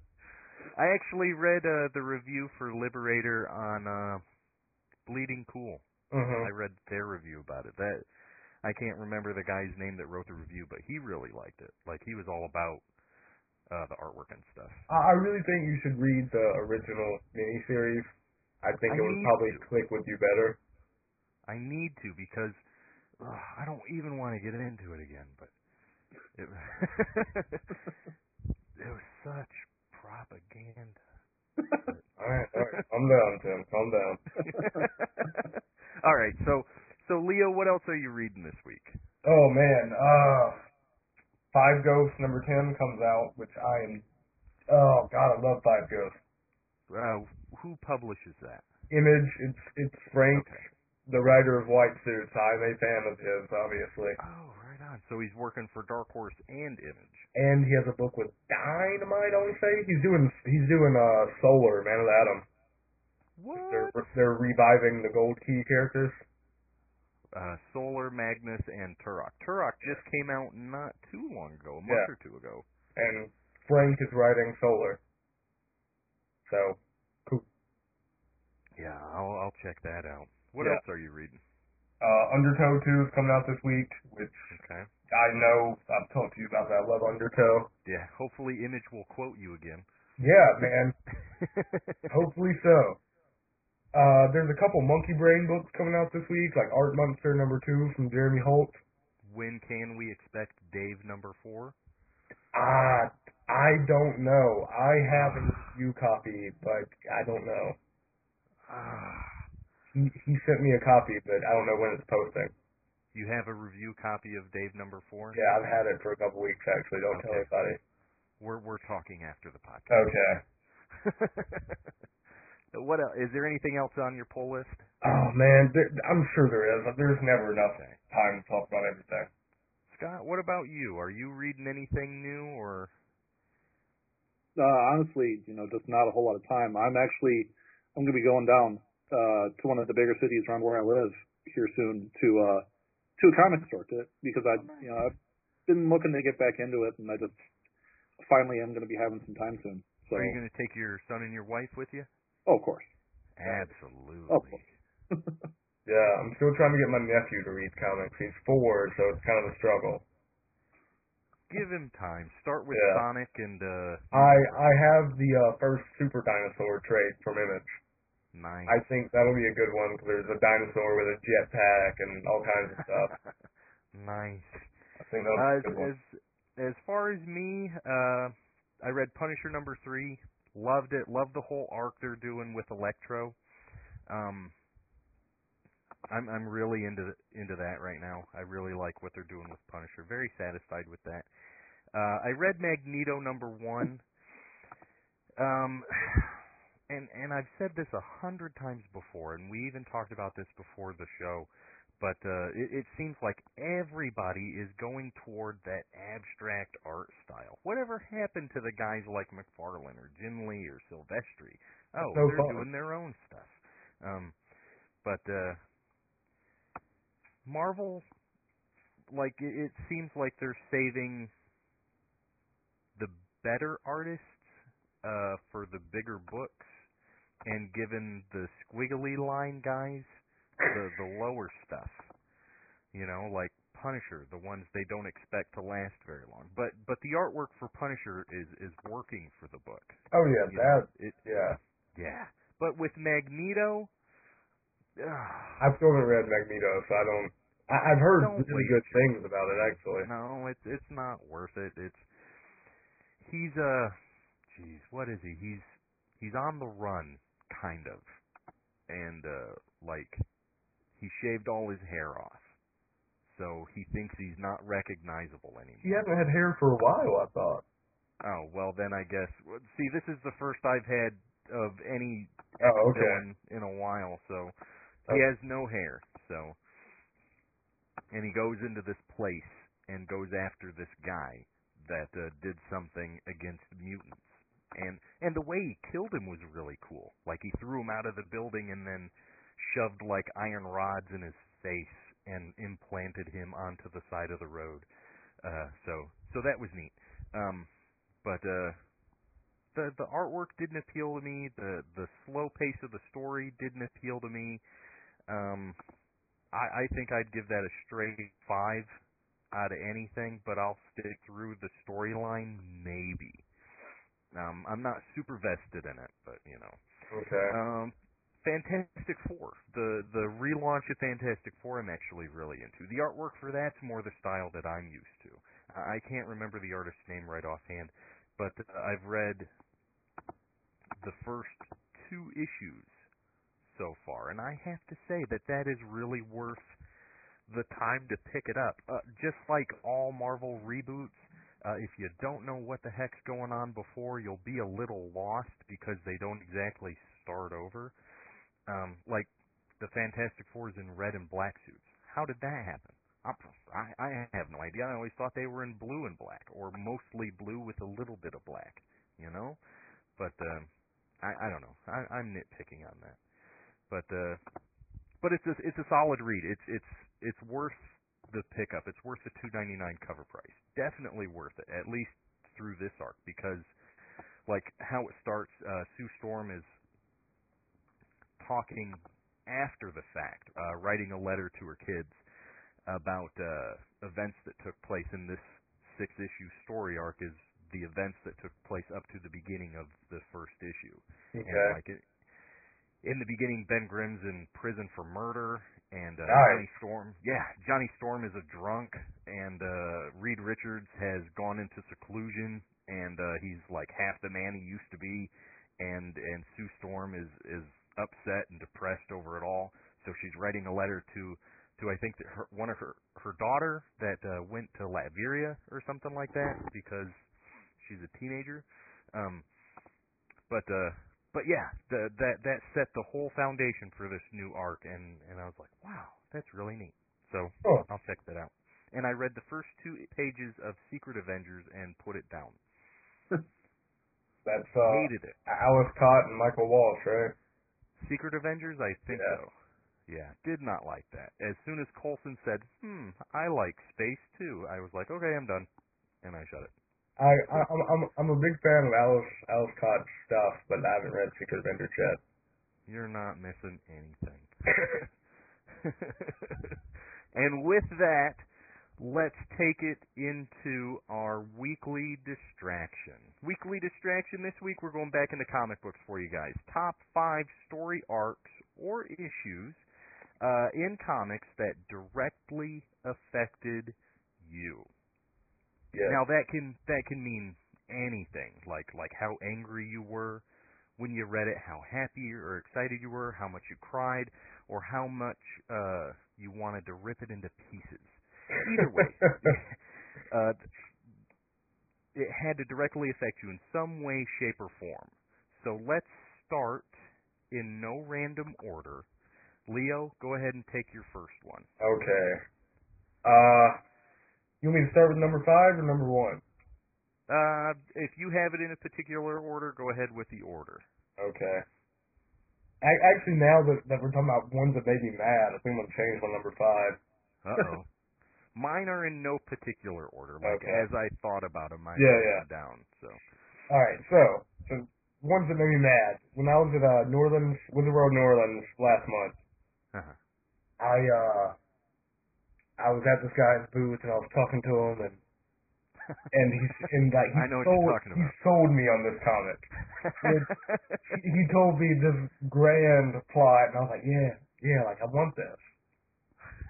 I actually read uh, the review for Liberator on uh, Bleeding Cool. mhm. I read their review about it. That I can't remember the guy's name that wrote the review, but he really liked it. Like he was all about uh, the artwork and stuff. I I really think you should read the original miniseries. I think I it would probably to. click with you better. I need to because ugh, I don't even want to get into it again. But it, it was such propaganda. All right, all right. Calm down, Tim. Calm down. all right, so so Leo, what else are you reading this week? Oh man, uh, Five Ghosts number ten comes out, which I am. Oh God, I love Five Ghosts. Uh, who publishes that? Image, it's it's Frank, Okay. The writer of White Suits. I'm a fan of his, obviously, Oh, right on. So he's working for Dark Horse and Image. and he has a book with Dynamite. I want to say he's doing he's doing uh Solar Man of Atom. What? They're they're reviving the Gold Key characters. uh, Solar, Magnus, and Turok. Turok just came out not too long ago, a month Yeah. or two ago. and Frank is writing Solar. So, cool. Yeah, I'll I'll check that out. What Yeah. else are you reading? Uh, Undertow 2 is coming out this week, which Okay. I know I've talked to you about that. I love Undertow. Yeah, hopefully Image will quote you again. Yeah, man. Hopefully so. Uh, there's a couple Monkeybrain books coming out this week, like Art Monster number 2 from Jeremy Holt. when can we expect Dave number four? Ah, I don't know. I have a review copy, but I don't know. He, he sent me a copy, but I don't know when it's posting. you have a review copy of Dave number four? Yeah, I've had it for a couple weeks actually. Don't tell anybody. We're we're talking after the podcast. Okay. what else? Is there anything else on your pull list? Oh man, there, I'm sure there is. There's never enough Okay. time to talk about everything. Scott, what about you? Are you reading anything new or Uh, honestly, you know, just not a whole lot of time. I'm actually, I'm going to be going down uh, to one of the bigger cities around where I live here soon to uh, to a comic store to, because I, you know, I've been looking to get back into it, and I just finally am going to be having some time soon. So, are you going to take your son and your wife with you? oh, of course. Absolutely. Of course. Yeah, I'm still trying to get my nephew to read comics. He's four, so it's kind of a struggle. Give him time. Start with Yeah. Sonic and uh I I have the uh, first Super Dinosaur trade from Image. Nice. I think that'll be a good one because there's a dinosaur with a jetpack and all kinds of stuff. nice. I think that'll Uh, be a good one. as as far as me, uh I read Punisher number three. Loved it. Loved the whole arc they're doing with Electro. Um I'm I'm really into into that right now. I really like what they're doing with Punisher. Very satisfied with that. Uh I read Magneto number one. Um and and I've said this a hundred times before, and we even talked about this before the show. But uh, it, it seems like everybody is going toward that abstract art style. Whatever happened to the guys like McFarlane or Jim Lee or Silvestri? Oh, No they're fun. doing their own stuff. Um, but uh, Marvel, like it, it seems like they're saving the better artists uh, for the bigger books, and given the squiggly line guys the the lower stuff. You know, like Punisher, the ones they don't expect to last very long. But but the artwork for Punisher is is working for the book. Oh yeah, You that know, it yeah. yeah. But with Magneto, ugh, I still haven't read Magneto, so I don't. I, I've heard really good things about it actually. no, it's it's not worth it. It's he's uh, a jeez, what is he? He's he's on the run, kind of, and uh, like he shaved all his hair off, so he thinks he's not recognizable anymore. He hasn't had hair for a while, I thought. Oh well, then I guess. See, this is the first I've had of any Oh, okay. villain in a while, so he Okay. has no hair. So, and he goes into this place and goes after this guy that uh, did something against mutants. And and the way he killed him was really cool. Like he threw him out of the building and then shoved like iron rods in his face and implanted him onto the side of the road. Uh, so so that was neat. Um, but uh, the the artwork didn't appeal to me. The the slow pace of the story didn't appeal to me. Um, I, I think I'd give that a straight five out of anything, but I'll stick through the storyline maybe. Um, I'm not super vested in it, but you know. Okay. Um, Fantastic Four, the the relaunch of Fantastic Four, I'm actually really into. The artwork for that's more the style that I'm used to. I can't remember the artist's name right offhand, but uh, I've read the first two issues so far, and I have to say that that is really worth the time to pick it up. Uh, just like all Marvel reboots, uh, if you don't know what the heck's going on before, you'll be a little lost because they don't exactly start over. Um, like the Fantastic Four's in red and black suits. How did that happen? I, I have no idea. I always thought they were in blue and black, or mostly blue with a little bit of black. You know, but um, I, I don't know. I, I'm nitpicking on that, but uh, but it's a, it's a solid read. It's it's it's worth the pickup. It's worth the two ninety nine cover price. Definitely worth it, at least through this arc, because like how it starts, uh, Sue Storm is talking after the fact, uh, writing a letter to her kids about uh, events that took place in this six issue story arc is the events that took place up to the beginning of the first issue. Okay. And like it, in the beginning, Ben Grimm's in prison for murder, and uh, Nice. Johnny Storm, yeah, Johnny Storm is a drunk, and uh, Reed Richards has gone into seclusion, and uh, he's like half the man he used to be, and and Sue Storm is is upset and depressed over it all, so she's writing a letter to to I think that her, one of her her daughter that uh, went to Latveria or something like that because she's a teenager. Um, but uh, but yeah, the, that that set the whole foundation for this new arc, and and I was like, wow, that's really neat. So Oh. I'll check that out. And I read the first two pages of Secret Avengers and put it down. That's uh, Hated it. Ales Kot and Michael Walsh, right? Secret Avengers, I think Yeah. so. Yeah, did not like that. As soon as Coulson said, "Hmm, I like space too," I was like, "Okay, I'm done," and I shut it. I, I'm I'm I'm a big fan of Ales Ales stuff, but I haven't read Secret Avengers yet. You're not missing anything. and with that, let's take it into our weekly distraction. Weekly distraction this week, we're going back into comic books for you guys. Top five story arcs or issues uh, in comics that directly affected you. Yeah. Now that can that can mean anything, like like how angry you were when you read it, how happy or excited you were, how much you cried, or how much uh, you wanted to rip it into pieces. Either way, uh, it had to directly affect you in some way, shape, or form. So let's start in no random order. Leo, go ahead and take your first one. okay. Uh, you want me to start with number five or number one? Uh, if you have it in a particular order, go ahead with the order. Okay. A- actually, now that, that we're talking about ones that made me mad, I think I'm gonna change my number five. Uh oh. Mine are in no particular order. Like Okay. as I thought about them, I Yeah, yeah. down. So All right, so so ones that made me mad. When I was at uh, New Orleans, Wizard World New Orleans last month, uh-huh. I uh I was at this guy's booth and I was talking to him and and he's and like he I know what sold you're talking he sold me on this comic. He, he told me this grand plot and I was like, yeah, yeah, like I want this.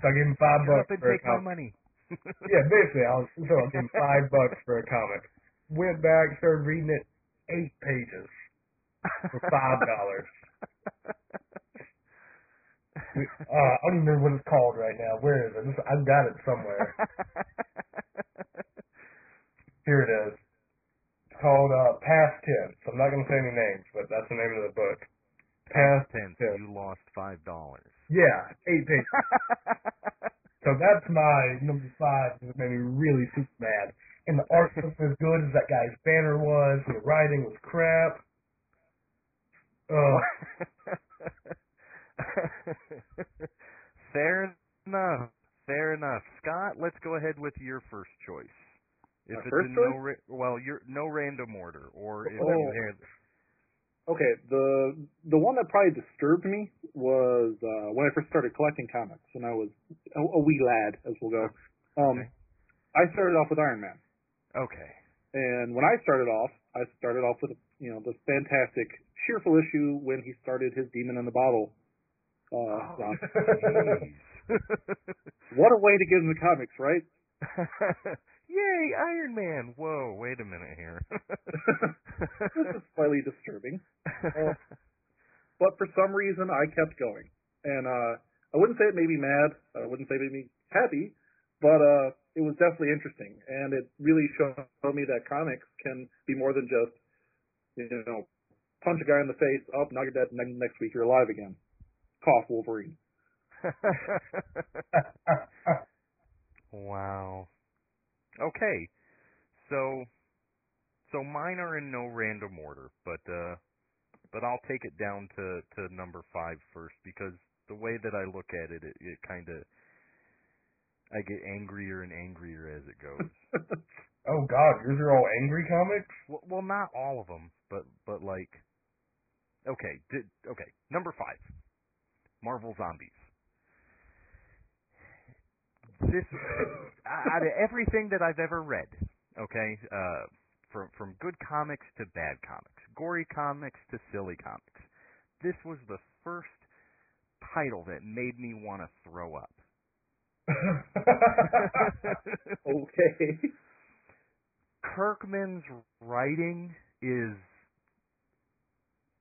So I gave him five Shut bucks for a comic. money. Yeah, basically, I was so I gave him five bucks for a comic. Went back, started reading it. eight pages for five dollars. Uh, I don't even remember what it's called right now. Where is it? I've got it somewhere. Here it is. It's called uh, Past Tense. I'm not going to say any names, but that's the name of the book. Past tense. tense. You lost five dollars. Yeah, eight pages. so that's my number five. That made me really super mad. And the art wasn't as good as that guy's banner was. And the writing was crap. Ugh. Fair enough. Fair enough. Scott, let's go ahead with your first choice. If My it's first a choice? no, ra- well, you're no random order, or if Oh. you had, Okay, the the one that probably disturbed me was uh, when I first started collecting comics, when I was a, a wee lad, as we'll go. Um, Okay. I started off with Iron Man, okay, and when I started off, I started off with you know the fantastic, cheerful issue when he started his Demon in the Bottle. Uh, Oh. what a way to get into comics, right? Yay, Iron Man! Whoa, wait a minute here. this is slightly disturbing, but for some reason I kept going, and uh, I wouldn't say it made me mad. I wouldn't say it made me happy, but uh, it was definitely interesting, and it really showed me that comics can be more than just you know punch a guy in the face, up, now you're dead, and next week you're alive again. Cough, Wolverine. wow. Okay. So so mine are in no random order, but uh but I'll take it down to to number five first because the way that I look at it, it, it kind of I get angrier and angrier as it goes. oh God, yours are all angry comics. well, well, not all of them, but but like okay, did, okay, number five, Marvel Zombies. This out of everything that I've ever read, okay, uh, from from good comics to bad comics, gory comics to silly comics, this was the first title that made me want to throw up. okay. Kirkman's writing is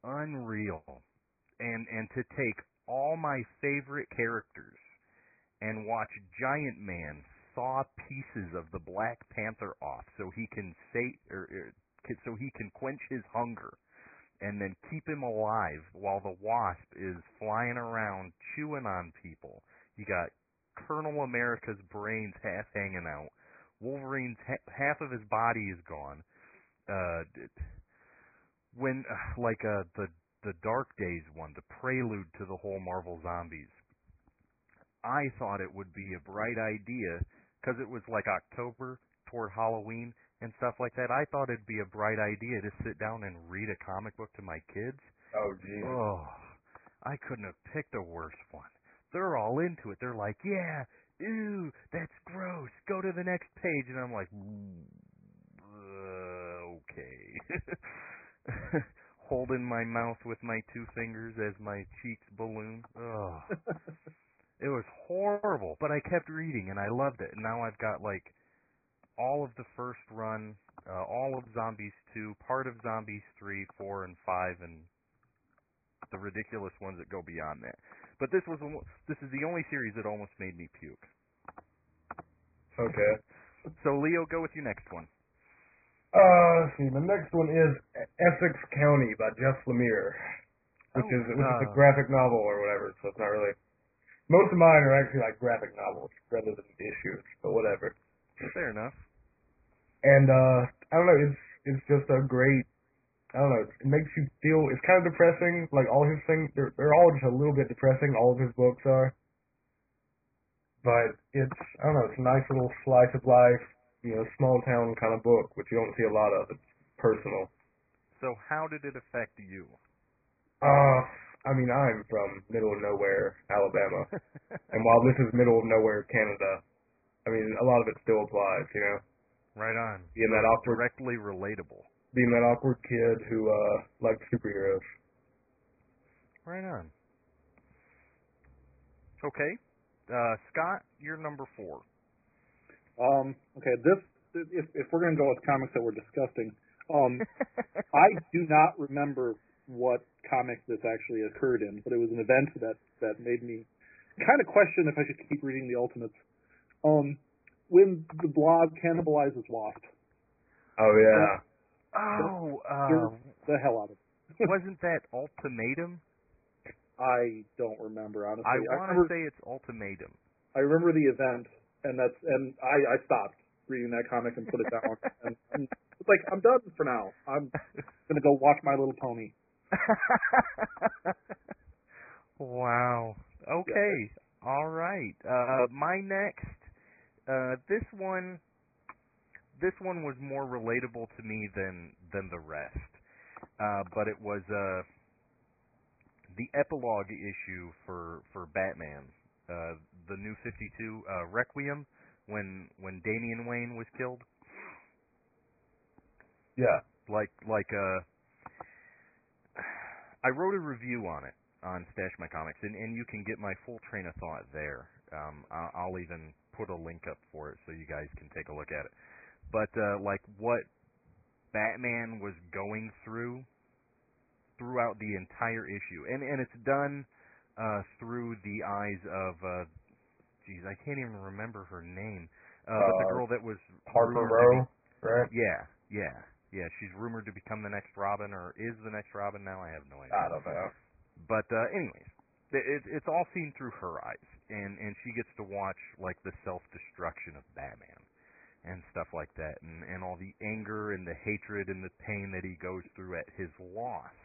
unreal. And and to take all my favorite characters and watch Giant Man saw pieces of the Black Panther off so he can say or, or so he can quench his hunger and then keep him alive while the wasp is flying around chewing on people. You got Colonel America's brains half hanging out. Wolverine's ha- half of his body is gone. Uh, when uh, like uh, the the Dark Days one, the prelude to the whole Marvel Zombies, I thought it would be a bright idea because it was like October toward Halloween and stuff like that. I thought it'd be a bright idea to sit down and read a comic book to my kids. oh geez. Oh, I couldn't have picked a worse one. They're all into it. They're like, yeah, ew, that's gross. Go to the next page. And I'm like, uh, okay. Holding my mouth with my two fingers as my cheeks balloon. Oh, it was horrible. But I kept reading and I loved it. And now I've got like all of the first run, uh, all of Zombies 2, part of Zombies 3, 4, and 5, and the ridiculous ones that go beyond that. But this was this is the only series that almost made me puke. Okay. So Leo, go with your next one. Uh, let's see. The next one is Essex County by Jeff Lemire, which Oh, is which is a uh, graphic novel or whatever. So it's not really. Most of mine are actually like graphic novels rather than issues, but whatever. Fair enough. And uh, I don't know. It's it's just a great. I don't know. It makes you feel. It's kind of depressing. Like all his things, they're they're all just a little bit depressing. All of his books are. But it's I don't know. It's a nice little slice of life. You know, small town kind of book, which you don't see a lot of. It's personal. So how did it affect you? Uh, I mean, I'm from middle of nowhere, Alabama, and while this is middle of nowhere, Canada, I mean, a lot of it still applies. You know, right on. being that awkward, Directly relatable. being that awkward kid who uh likes superheroes. Right on. Okay. Uh, Scott, you're number four. Um, okay, this if if we're gonna go with comics that were disgusting, Um, I do not remember what comic this actually occurred in, but it was an event that that made me kind of question if I should keep reading the Ultimates. Um, when the Blob cannibalizes Wasp, Oh yeah. Oh, you're uh, the hell out of it. wasn't that Ultimatum? I don't remember honestly. I I want to say it's Ultimatum. I remember the event, and that's and I I stopped reading that comic and put it down. and, and it's like I'm done for now. I'm gonna go watch My Little Pony. Wow. Okay. All right. Uh, my next. Uh, this one. This one was more relatable to me than than the rest. Uh, but it was uh, the epilogue issue for for Batman, uh, the new 52 uh, Requiem, when when Damian Wayne was killed. Yeah. like like uh I wrote a review on it on Stash My Comics, and and you can get my full train of thought there. Um, I'll, I'll even put a link up for it so you guys can take a look at it. But uh, like what Batman was going through throughout the entire issue, and and it's done uh, through the eyes of, uh, geez, I can't even remember her name, uh, but the Uh, girl that was Harper rumored to be- Row, right? yeah, yeah, yeah. She's rumored to become the next Robin, or is the next Robin now? I have no idea. I don't know. But uh, anyways, it, it, it's all seen through her eyes, and and she gets to watch like the self destruction of Batman and stuff like that, and and all the anger and the hatred and the pain that he goes through at his loss.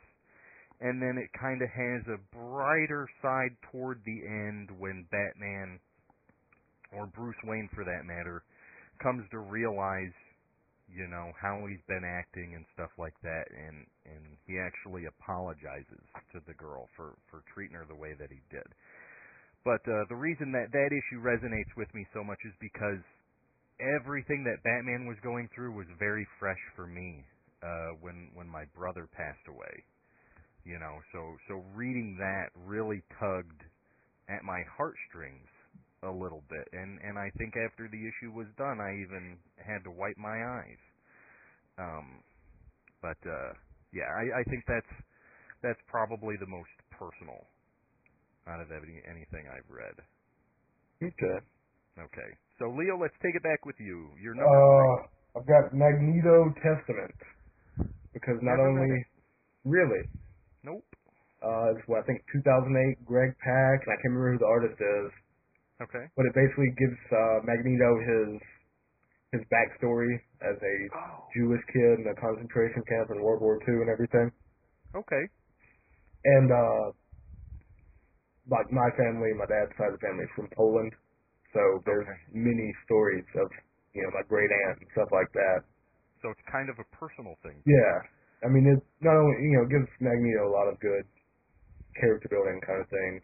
And then it kind of has a brighter side toward the end when Batman, or Bruce Wayne for that matter, comes to realize you know how he's been acting and stuff like that and and he actually apologizes to the girl for for treating her the way that he did. But uh the reason that that issue resonates with me so much is because everything that Batman was going through was very fresh for me uh when when my brother passed away. You know so so reading that really tugged at my heartstrings a little bit and and I think after the issue was done I even had to wipe my eyes. Um but uh yeah I I think that's that's probably the most personal out of any, anything I've read. Okay. okay. So Leo let's take it back with you. Your number Uh, I've got Magneto Testament because not Never only really? Nope. Uh, it's what I think 2008 Greg Pak and I can't remember who the artist is, okay but it basically gives uh, Magneto his his backstory as a oh Jewish kid in a concentration camp in World War II and everything. okay And uh like my family, my dad's side of the family is from Poland. So there's Okay. many stories of, you know, my great aunt and stuff like that. so it's kind of a personal thing Yeah. I mean it not only you know, gives Magneto a lot of good character building kind of thing.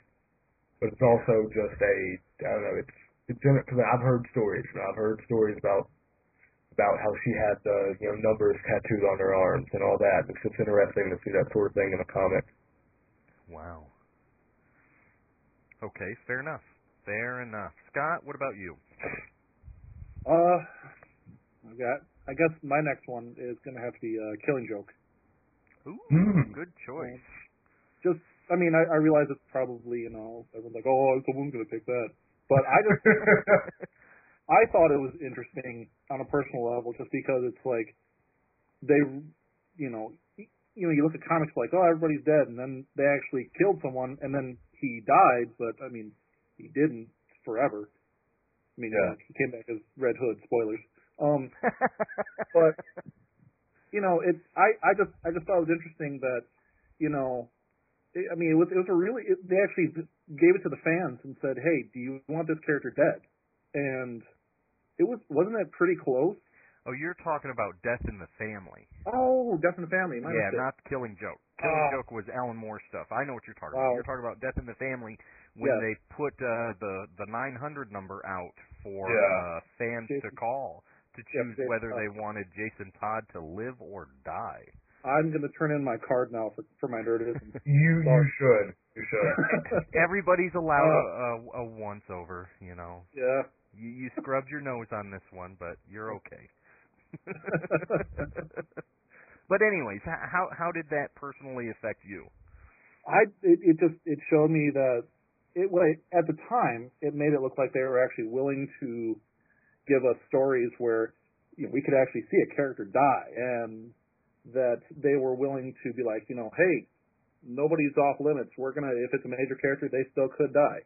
But it's also just a I don't know, it's it's in it because I've heard stories. You know, I've heard stories about about how she had the you know numbers tattooed on her arms and all that. It's just interesting to see that sort of thing in a comic. wow okay fair enough fair enough Scott what about you Uh, I got. I guess my next one is gonna have to be uh, Killing Joke. ooh Hmm. good choice Just, I mean, I, I realize it's probably you know everyone's like, oh, someone's gonna pick that, but I just I thought it was interesting on a personal level, just because it's like they, you know, you know, you look at comics like, oh, everybody's dead, and then they actually killed someone, and then he died, but I mean, he didn't forever. I mean, Yeah. he came back as Red Hood. Spoilers. Um, but you know, it. I I just I just thought it was interesting that you know, I mean, it was it was a really it, they actually gave it to the fans and said, hey, do you want this character dead? And it was wasn't that pretty close? oh you're talking about Death in the Family Oh, Death in the Family. My yeah, mistake. not Killing Joke. Killing Oh. Joke was Alan Moore stuff. I know what you're talking Wow. about. You're talking about Death in the Family when Yes. they put uh, the the 900 number out for Yeah. uh, fans to call to choose Jason whether they wanted Jason Todd to live or die. I'm gonna turn in my card now for for my nerdism. you you should. You should. Everybody's allowed Uh. a, a, a once over, you know. yeah. You, you scrubbed your nose on this one, but you're okay. but anyways, how how did that personally affect you? I it, it just it showed me that it well, at the time it made it look like they were actually willing to give us stories where you know, we could actually see a character die and that they were willing to be like, you know, hey, nobody's off limits. We're gonna if it's a major character, they still could die.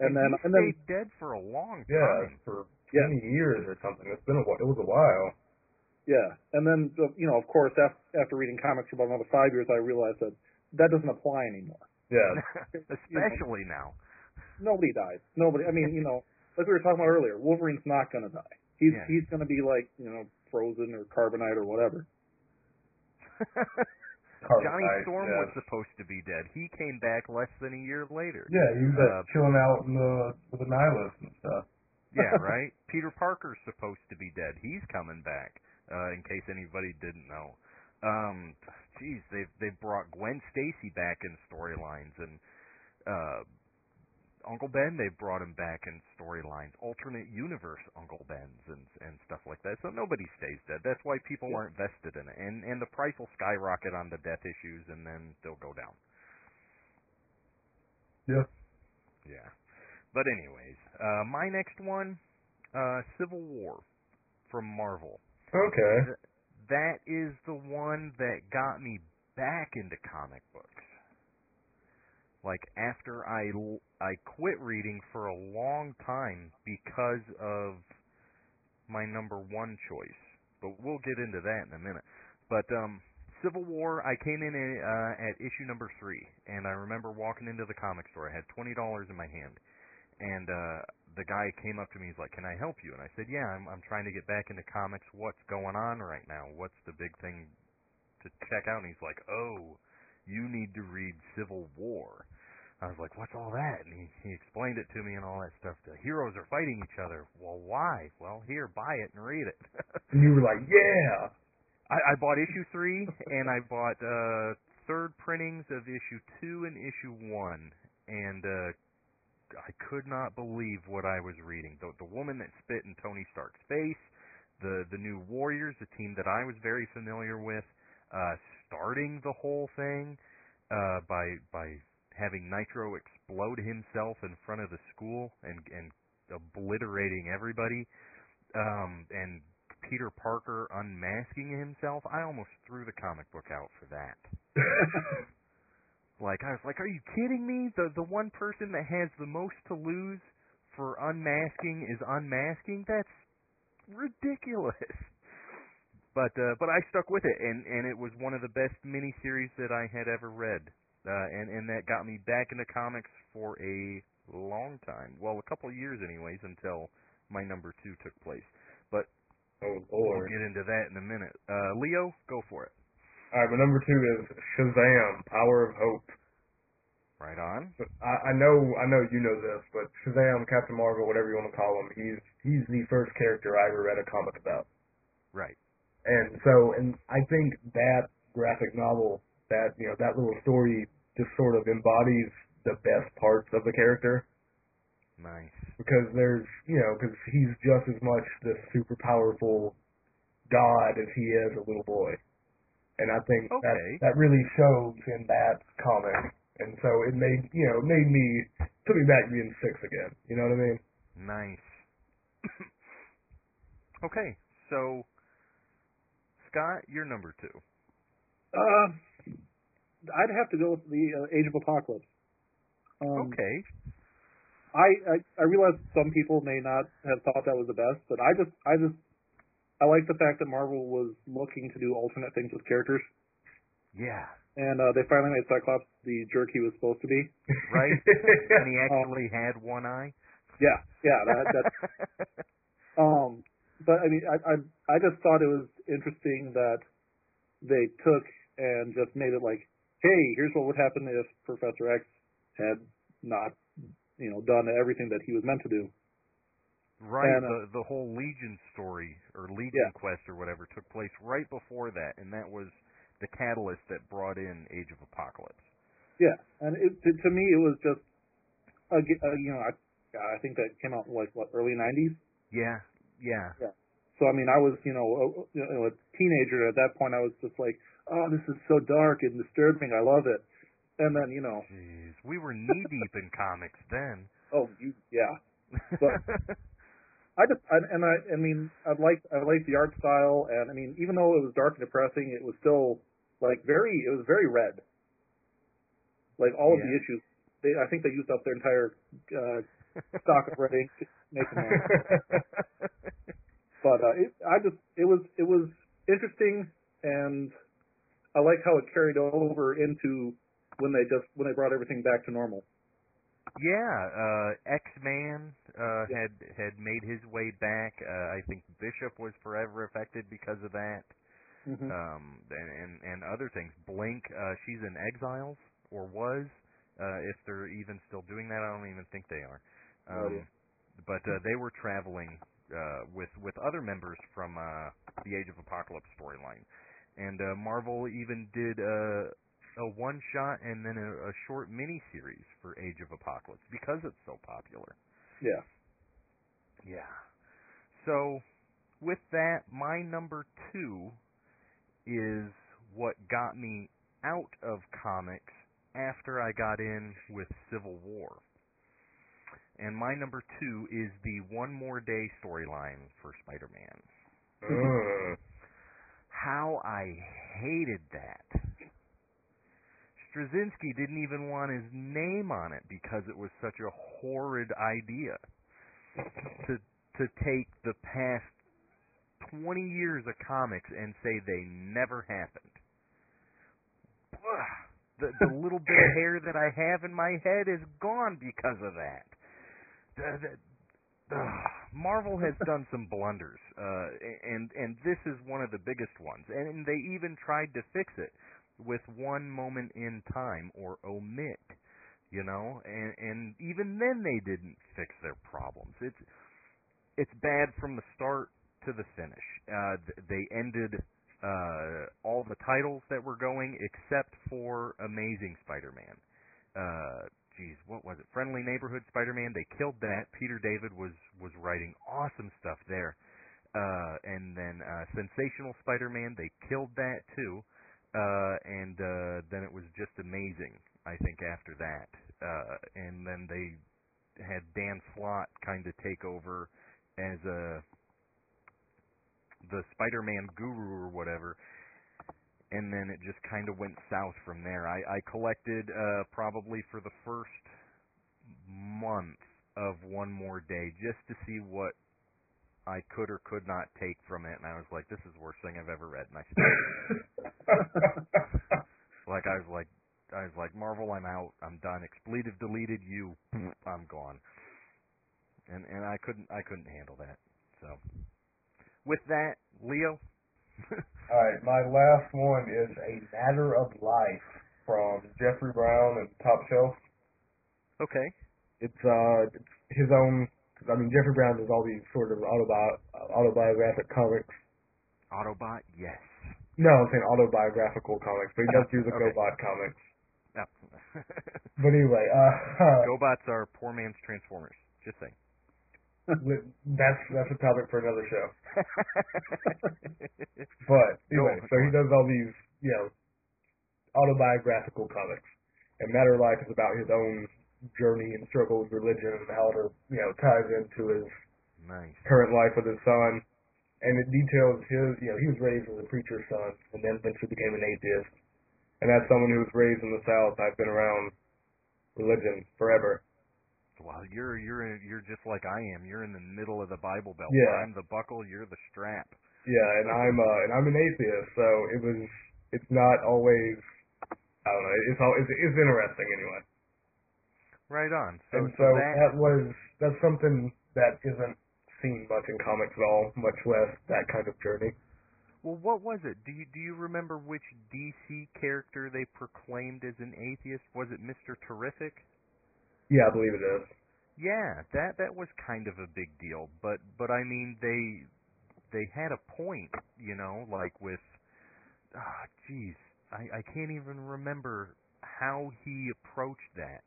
And, and then he and then stayed dead for a long Yeah, time. for Yeah. twenty years or something. It's been a while. It was a while. yeah, and then you know, of course, after, after reading comics for about another five years, I realized that that doesn't apply anymore. Yeah. Especially now. Nobody dies. Nobody. I mean, you know, like we were talking about earlier, Wolverine's not gonna die. He's Yeah. he's gonna be like you know frozen or carbonite or whatever. Johnny Carbonite, Storm yeah. was supposed to be dead. He came back less than a year later. Yeah, he was uh, chilling out in the with the nihilists and stuff. Yeah, right. Peter Parker's supposed to be dead. He's coming back. Uh, in case anybody didn't know. Um, geez, they've they've brought Gwen Stacy back in storylines, and uh, Uncle Ben they've brought him back in storylines. Alternate universe Uncle Ben's and and stuff like that. So nobody stays dead. That's why people Yeah. aren't vested in it, and and the price will skyrocket on the death issues, and then they'll go down. Yeah. Yeah. But anyways, uh, my next one, uh, Civil War from Marvel. Okay. That is the one that got me back into comic books. Like after I I quit reading for a long time because of my number one choice. But we'll get into that in a minute. But um Civil War, I came in uh, at issue number three, and I remember walking into the comic store. I had twenty dollars in my hand, and uh, the guy came up to me. He's like, "Can I help you?" And I said, "Yeah, I'm I'm trying to get back into comics. What's going on right now? What's the big thing to check out?" And he's like, "Oh, you need to read Civil War." I was like, "What's all that?" And he he explained it to me and all that stuff. The heroes are fighting each other. Well, why? Well, here, buy it and read it. And you were like, yeah. I, I bought issue three, and I bought uh, third printings of issue two and issue one, and uh, I could not believe what I was reading. The, the woman that spit in Tony Stark's face, the the new Warriors, the team that I was very familiar with, uh, starting the whole thing uh, by by having Nitro explode himself in front of the school and and obliterating everybody, um, and Peter Parker unmasking himself, I almost threw the comic book out for that. Like I was like, are you kidding me? The the one person that has the most to lose for unmasking is unmasking. That's ridiculous. But uh, but I stuck with it, and and it was one of the best miniseries that I had ever read, uh, and and that got me back into comics for a long time. Well, a couple of years, anyways, until my number two took place. But oh We'll get into that in a minute. Uh, Leo, go for it. All right, my number two is Shazam: Power of Hope. Right on. I, I know, I know you know this, but Shazam, Captain Marvel, whatever you want to call him, he's he's the first character I ever read a comic about. Right. And so, and I think that graphic novel, that you know, that little story, just sort of embodies the best parts of the character Nice. because there's, you know, because he's just as much this super powerful god as he is a little boy, and I think Okay. that that really shows in that comic, and so it made, you know, made me took me back to being six again. You know what I mean? Nice. okay, so Scott, you're number two. Uh, I'd have to go with the uh, Age of Apocalypse. Um, okay. I, I I realize some people may not have thought that was the best, but I just I just I like the fact that Marvel was looking to do alternate things with characters, Yeah. and uh, they finally made Cyclops the jerk he was supposed to be. Right. and he actually had one eye. Yeah, yeah, that, that Um, but I mean, I, I I just thought it was interesting that they took and just made it like, hey, here's what would happen if Professor X had not, you know, done everything that he was meant to do. right. And, uh, the the whole Legion story or Legion Yeah. quest or whatever took place right before that, and that was the catalyst that brought in Age of Apocalypse. Yeah, and it, to, to me, it was just, a, g- uh, you know, I I think that came out like what early '90s, Yeah. Yeah. So I mean, I was you know a, you know, a teenager at that point. I was just like, oh, this is so dark and disturbing. I love it. And then you know, Jeez, we were knee deep in comics then. oh, you yeah. But- I just I, and I I mean I like I like the art style and I mean even though it was dark and depressing, it was still like very it was very red. Like all of the issues, they I think they used up their entire uh, stock of red ink. But uh, it, I just it was it was interesting and I like how it carried over into when they just when they brought everything back to normal. yeah, uh, X Man uh, Yeah. had had made his way back. Uh, I think Bishop was forever affected because of that. Mm-hmm. um, and, and and other things. Blink, uh, she's in exiles or was. Uh, if they're even still doing that, I don't even think they are. Um, idea. but uh, they were traveling uh, with with other members from uh, the Age of Apocalypse storyline, and uh, Marvel even did a a one shot and then a, a short mini series for Age of Apocalypse because it's so popular. Yeah. Yeah. So, with that, my number two is what got me out of comics after I got in with Civil War. And my number two is the One More Day storyline for Spider Man. Mm. How I hated that. Straczynski didn't even want his name on it because it was such a horrid idea to to take the past 20 years of comics and say they never happened. The the little bit of hair that I have in my head is gone because of that. The, the. Marvel has done some blunders, uh, and and this is one of the biggest ones. And they even tried to fix it with one moment in time or omit, you know, and and even then they didn't fix their problems. It's it's bad from the start to the finish. Uh, they ended uh, all the titles that were going except for Amazing Spider-Man. Uh, geez, what was it? Friendly Neighborhood Spider-Man. They killed that. Peter David was was writing awesome stuff there. Uh, and then uh, Sensational Spider-Man. They killed that too. Uh, and uh, then it was just amazing. I think after that, uh, and then they had Dan Slott kind of take over as a the Spider-Man guru or whatever, and then it just kind of went south from there. I, I collected uh, probably for the first month of One More Day just to see what I could or could not take from it, and I was like, this is the worst thing I've ever read, and I like I was like, I was like, Marvel, I'm out, I'm done. Expletive deleted you, I'm gone. And and I couldn't I couldn't handle that. So with that, Leo. All right, my last one is A Matter of Life from Jeffrey Brown and Top Shelf. okay. It's uh it's his own. I mean, Jeffrey Brown does all these sort of autobi- autobiographic comics. Autobot, yes. No, I'm saying autobiographical comics, but he does do the Okay. GoBot comics. No. But anyway, uh, GoBots are poor man's Transformers. Just saying. That's that's a topic for another show. But anyway, so he does all these, you know, autobiographical comics. And Matter of Life is about his own journey and struggle with religion and how it, you know, ties into his nice. current life with his son. And it details his, you know, he was raised as a preacher's son and then eventually became an atheist. And as someone who was raised in the South, I've been around religion forever. Well, you're you're you're just like I am. You're in the middle of the Bible Belt. Yeah. I'm the buckle. You're the strap. Yeah, and I'm uh, and I'm an atheist, so it was it's not always I don't know, it's all it's, it's interesting anyway. Right on. So, and so so that, that was that's something that isn't seen much in comics at all, much less that kind of journey. well, what was it? Do you do you remember which DC character they proclaimed as an atheist? Was it Mister Terrific? Yeah, I believe it is. Yeah, that that was kind of a big deal, but but I mean they they had a point, you know, like with ah, jeez, I I can't even remember how he approached that.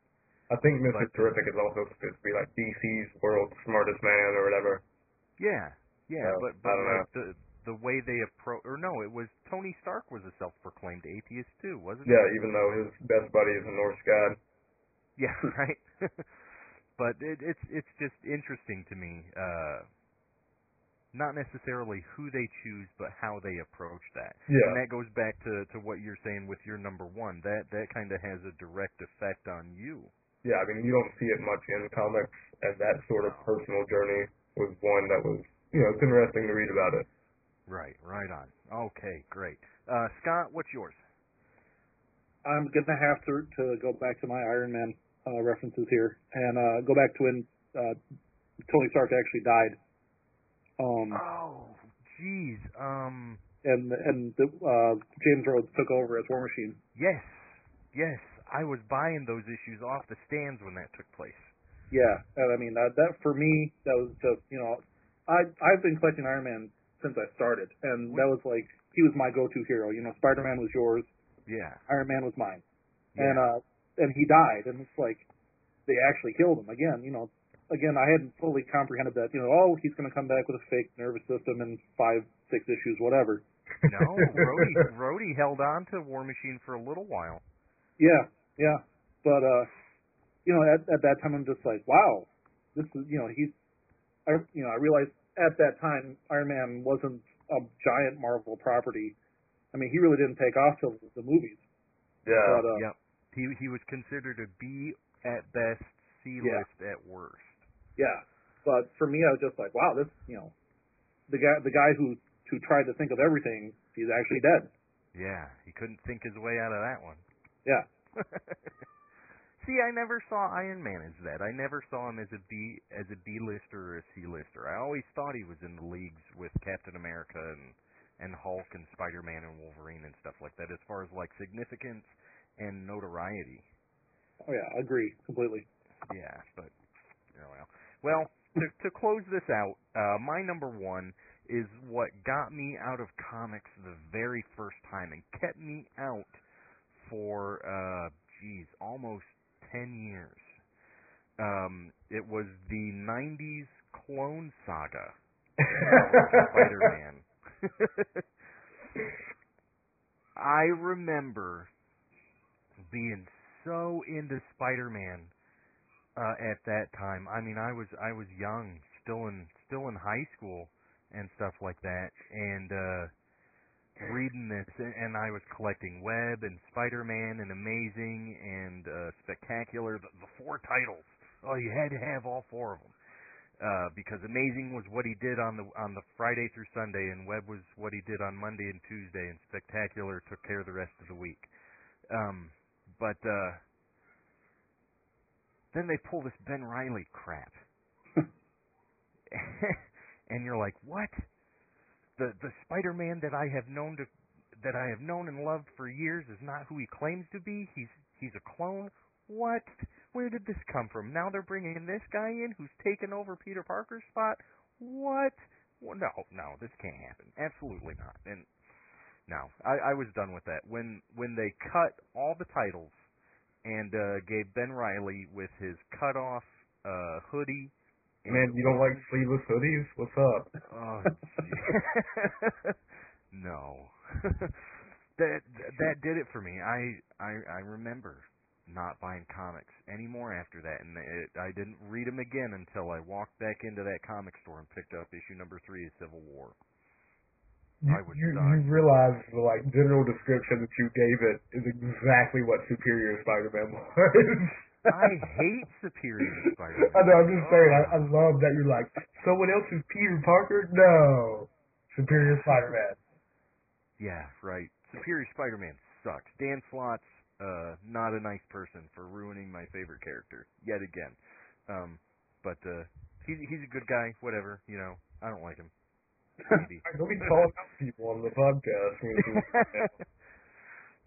I think Mr. But, Terrific is also supposed to be like DC's world's smartest man or whatever. Yeah, Yeah, So, but but don't know. the the way they approach, or no, it was Tony Stark was a self-proclaimed atheist too, wasn't he? Yeah, even though his best buddy is a Norse god. Yeah, right. but it, it's it's just interesting to me. Uh, not necessarily who they choose, but how they approach that. Yeah. And that goes back to to what you're saying with your number one. That that kind of has a direct effect on you. Yeah, I mean, you don't see it much in comics, and that sort of personal journey was one that was, you know, it's interesting to read about it. Right, right on. Okay, great. Uh, Scott, what's yours? I'm gonna have to to go back to my Iron Man uh, references here and uh, go back to when uh, Tony Stark actually died. Um, Oh, jeez. Um, and and the, uh, James Rhodes took over as War Machine. yes, yes. I was buying those issues off the stands when that took place. Yeah, and I mean that, that for me that was just you know I I've been collecting Iron Man since I started, and that was like he was my go-to hero. You know, Spider Man was yours, Yeah. Iron Man was mine, yeah. and uh and he died, and it's like they actually killed him again. You know, again I hadn't fully comprehended that. You know, oh he's going to come back with a fake nervous system in five six issues, whatever. no, Rhodey, Rhodey held on to War Machine for a little while. Yeah, yeah, but uh, you know, at at that time I'm just like, wow, this is you know he's, I you know I realized at that time Iron Man wasn't a giant Marvel property. I mean, he really didn't take off till the movies. Yeah. But uh, Yep. He he was considered a B at best, C Yeah. list at worst. yeah, but for me, I was just like, wow, this you know, the guy the guy who who tried to think of everything, he's actually dead. Yeah, he couldn't think his way out of that one. Yeah, See, I never saw Iron Man as that. I never saw him as a B as a B lister or a C lister. I always thought he was in the leagues with Captain America and and Hulk and Spider Man and Wolverine and stuff like that as far as like significance and notoriety. oh yeah, I agree completely. Yeah, but you know, well, well to to close this out, uh, my number one is what got me out of comics the very first time and kept me out for uh, geez, almost ten years. Um, it was the '90s Clone Saga, Spider-Man. I remember being so into Spider-Man uh, at that time. I mean, I was I was young, still in still in high school and stuff like that, and uh, reading this, and, I was collecting Web and Spider-Man and Amazing and uh, Spectacular, the, the four titles. Oh, you had to have all four of them. Uh, because Amazing was what he did on the on the Friday through Sunday, and Web was what he did on Monday and Tuesday, and Spectacular took care of the rest of the week. Um, but uh, then they pull this Ben Reilly crap, and you're like, what? The the Spider-Man that I have known to that I have known and loved for years is not who he claims to be. He's he's a clone. What? Where did this come from? Now they're bringing this guy in who's taken over Peter Parker's spot. What? Well, no, no, this can't happen. Absolutely not. And no, I, I was done with that. When when they cut all the titles and uh, gave Ben Reilly with his cut off uh, hoodie. and Man, you don't like sleeveless hoodies? What's up? Oh, no. that that did it for me. I I I remember not buying comics anymore after that, and it, I didn't read them again until I walked back into that comic store and picked up issue number three of Civil War. You, I was you, you realize the like general description that you gave it is exactly what Superior Spider-Man was. I hate Superior Spider-Man. I know. I'm just saying. I, I love that you're like someone else is Peter Parker. No, Superior Spider-Man. Yeah, right. Superior Spider-Man sucks. Dan Slott's uh, not a nice person for ruining my favorite character yet again. Um, but uh, he's he's a good guy. Whatever, you know. I don't like him. Maybe. Don't be calling out people on the podcast.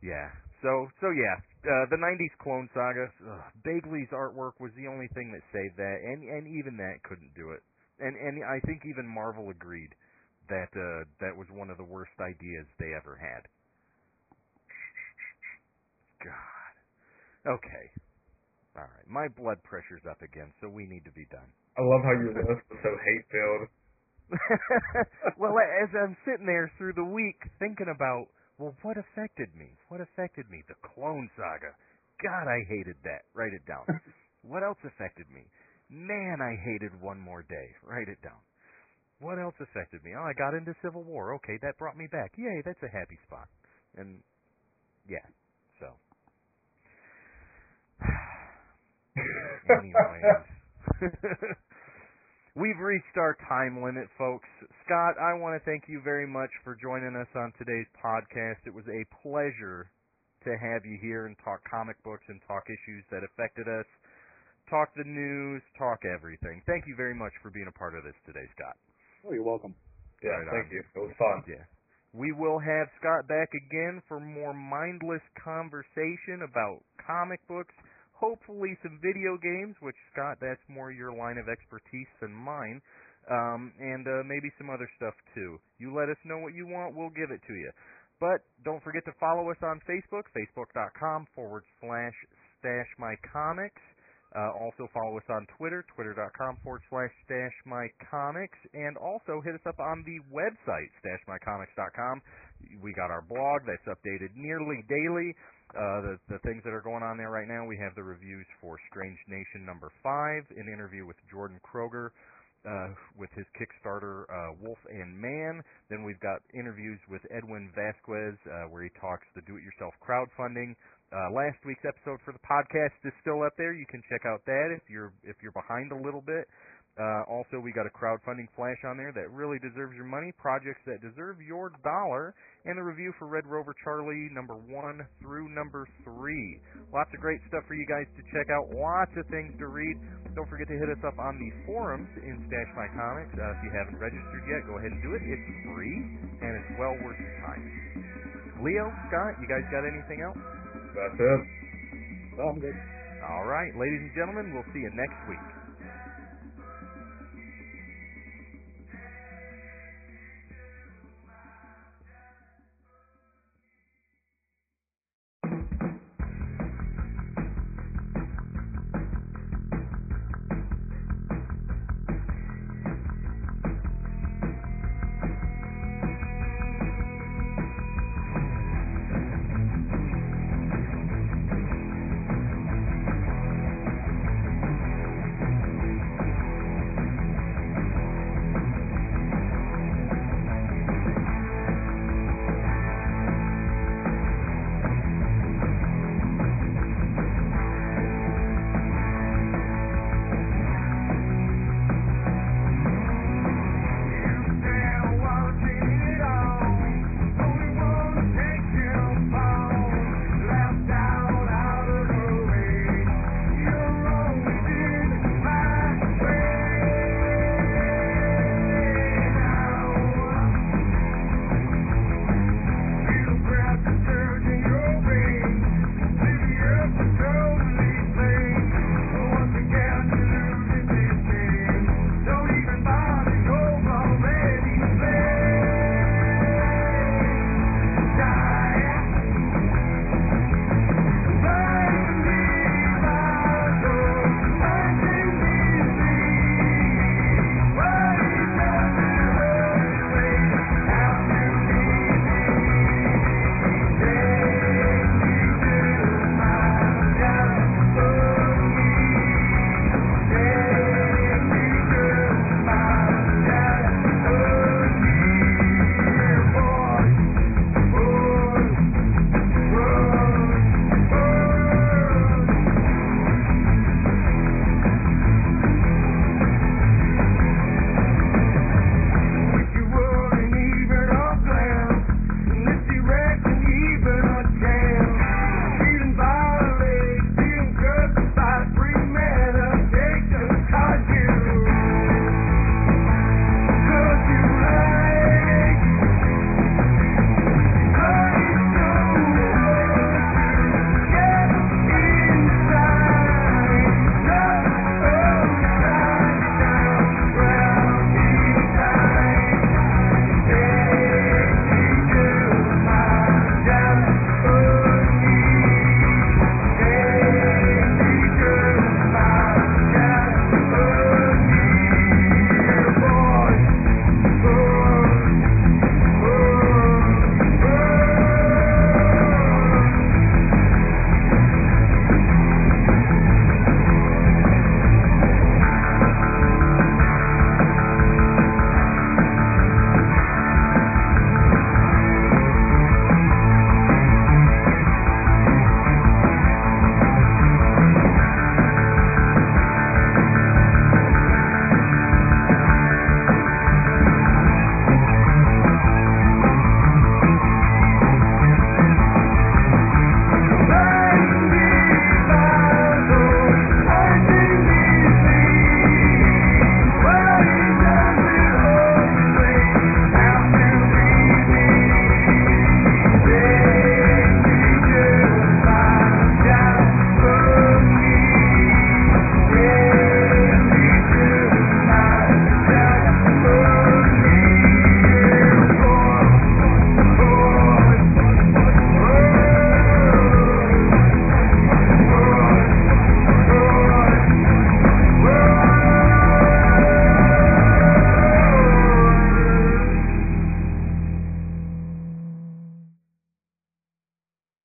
Yeah. So so yeah, uh, the '90s Clone Saga. Ugh, Bagley's artwork was the only thing that saved that, and and even that couldn't do it. And and I think even Marvel agreed that uh, that was one of the worst ideas they ever had. God. Okay. All right. My blood pressure's up again, so we need to be done. I love how your list was so hate-filled. well, as I'm sitting there through the week thinking about, well, what affected me? What affected me? The Clone Saga. God, I hated that. Write it down. what else affected me? Man, I hated One More Day. Write it down. What else affected me? Oh, I got into Civil War. Okay, that brought me back. Yay, that's a happy spot. And yeah, so. Anyways. We've reached our time limit, folks. Scott, I want to thank you very much for joining us on today's podcast. It was a pleasure to have you here and talk comic books and talk issues that affected us, talk the news, talk everything. Thank you very much for being a part of this today, Scott. Oh, you're welcome. Yeah, Right thank on. you. It was fun. Yeah. We will have Scott back again for more mindless conversation about comic books, hopefully some video games, which Scott, that's more your line of expertise than mine, um, and uh, maybe some other stuff too. You let us know what you want, we'll give it to you. But don't forget to follow us on Facebook, facebook.com forward slash stash my comics. Uh, also follow us on Twitter, twitter.com forward slash stash my comics, and also hit us up on the website, stashmycomics.com. We got our blog that's updated nearly daily. Uh, the, the things that are going on there right now, we have the reviews for Strange Nation number five, an interview with Jordan Kroger, uh, with his Kickstarter uh, Wolf and Man. Then we've got interviews with Edwin Vasquez, uh, where he talks the do-it-yourself crowdfunding. Uh, last week's episode for the podcast is still up there. You can check out that if you're if you're behind a little bit. Uh, also, we got a crowdfunding flash on there that really deserves your money, projects that deserve your dollar, and the review for Red Rover Charlie number one through number three. Lots of great stuff for you guys to check out. Lots of things to read. Don't forget to hit us up on the forums in Stash My Comics. Uh, if you haven't registered yet, go ahead and do it. It's free and it's well worth your time. Leo, Scott, you guys got anything else? That's it. Oh, I'm good. All right, ladies and gentlemen, we'll see you next week.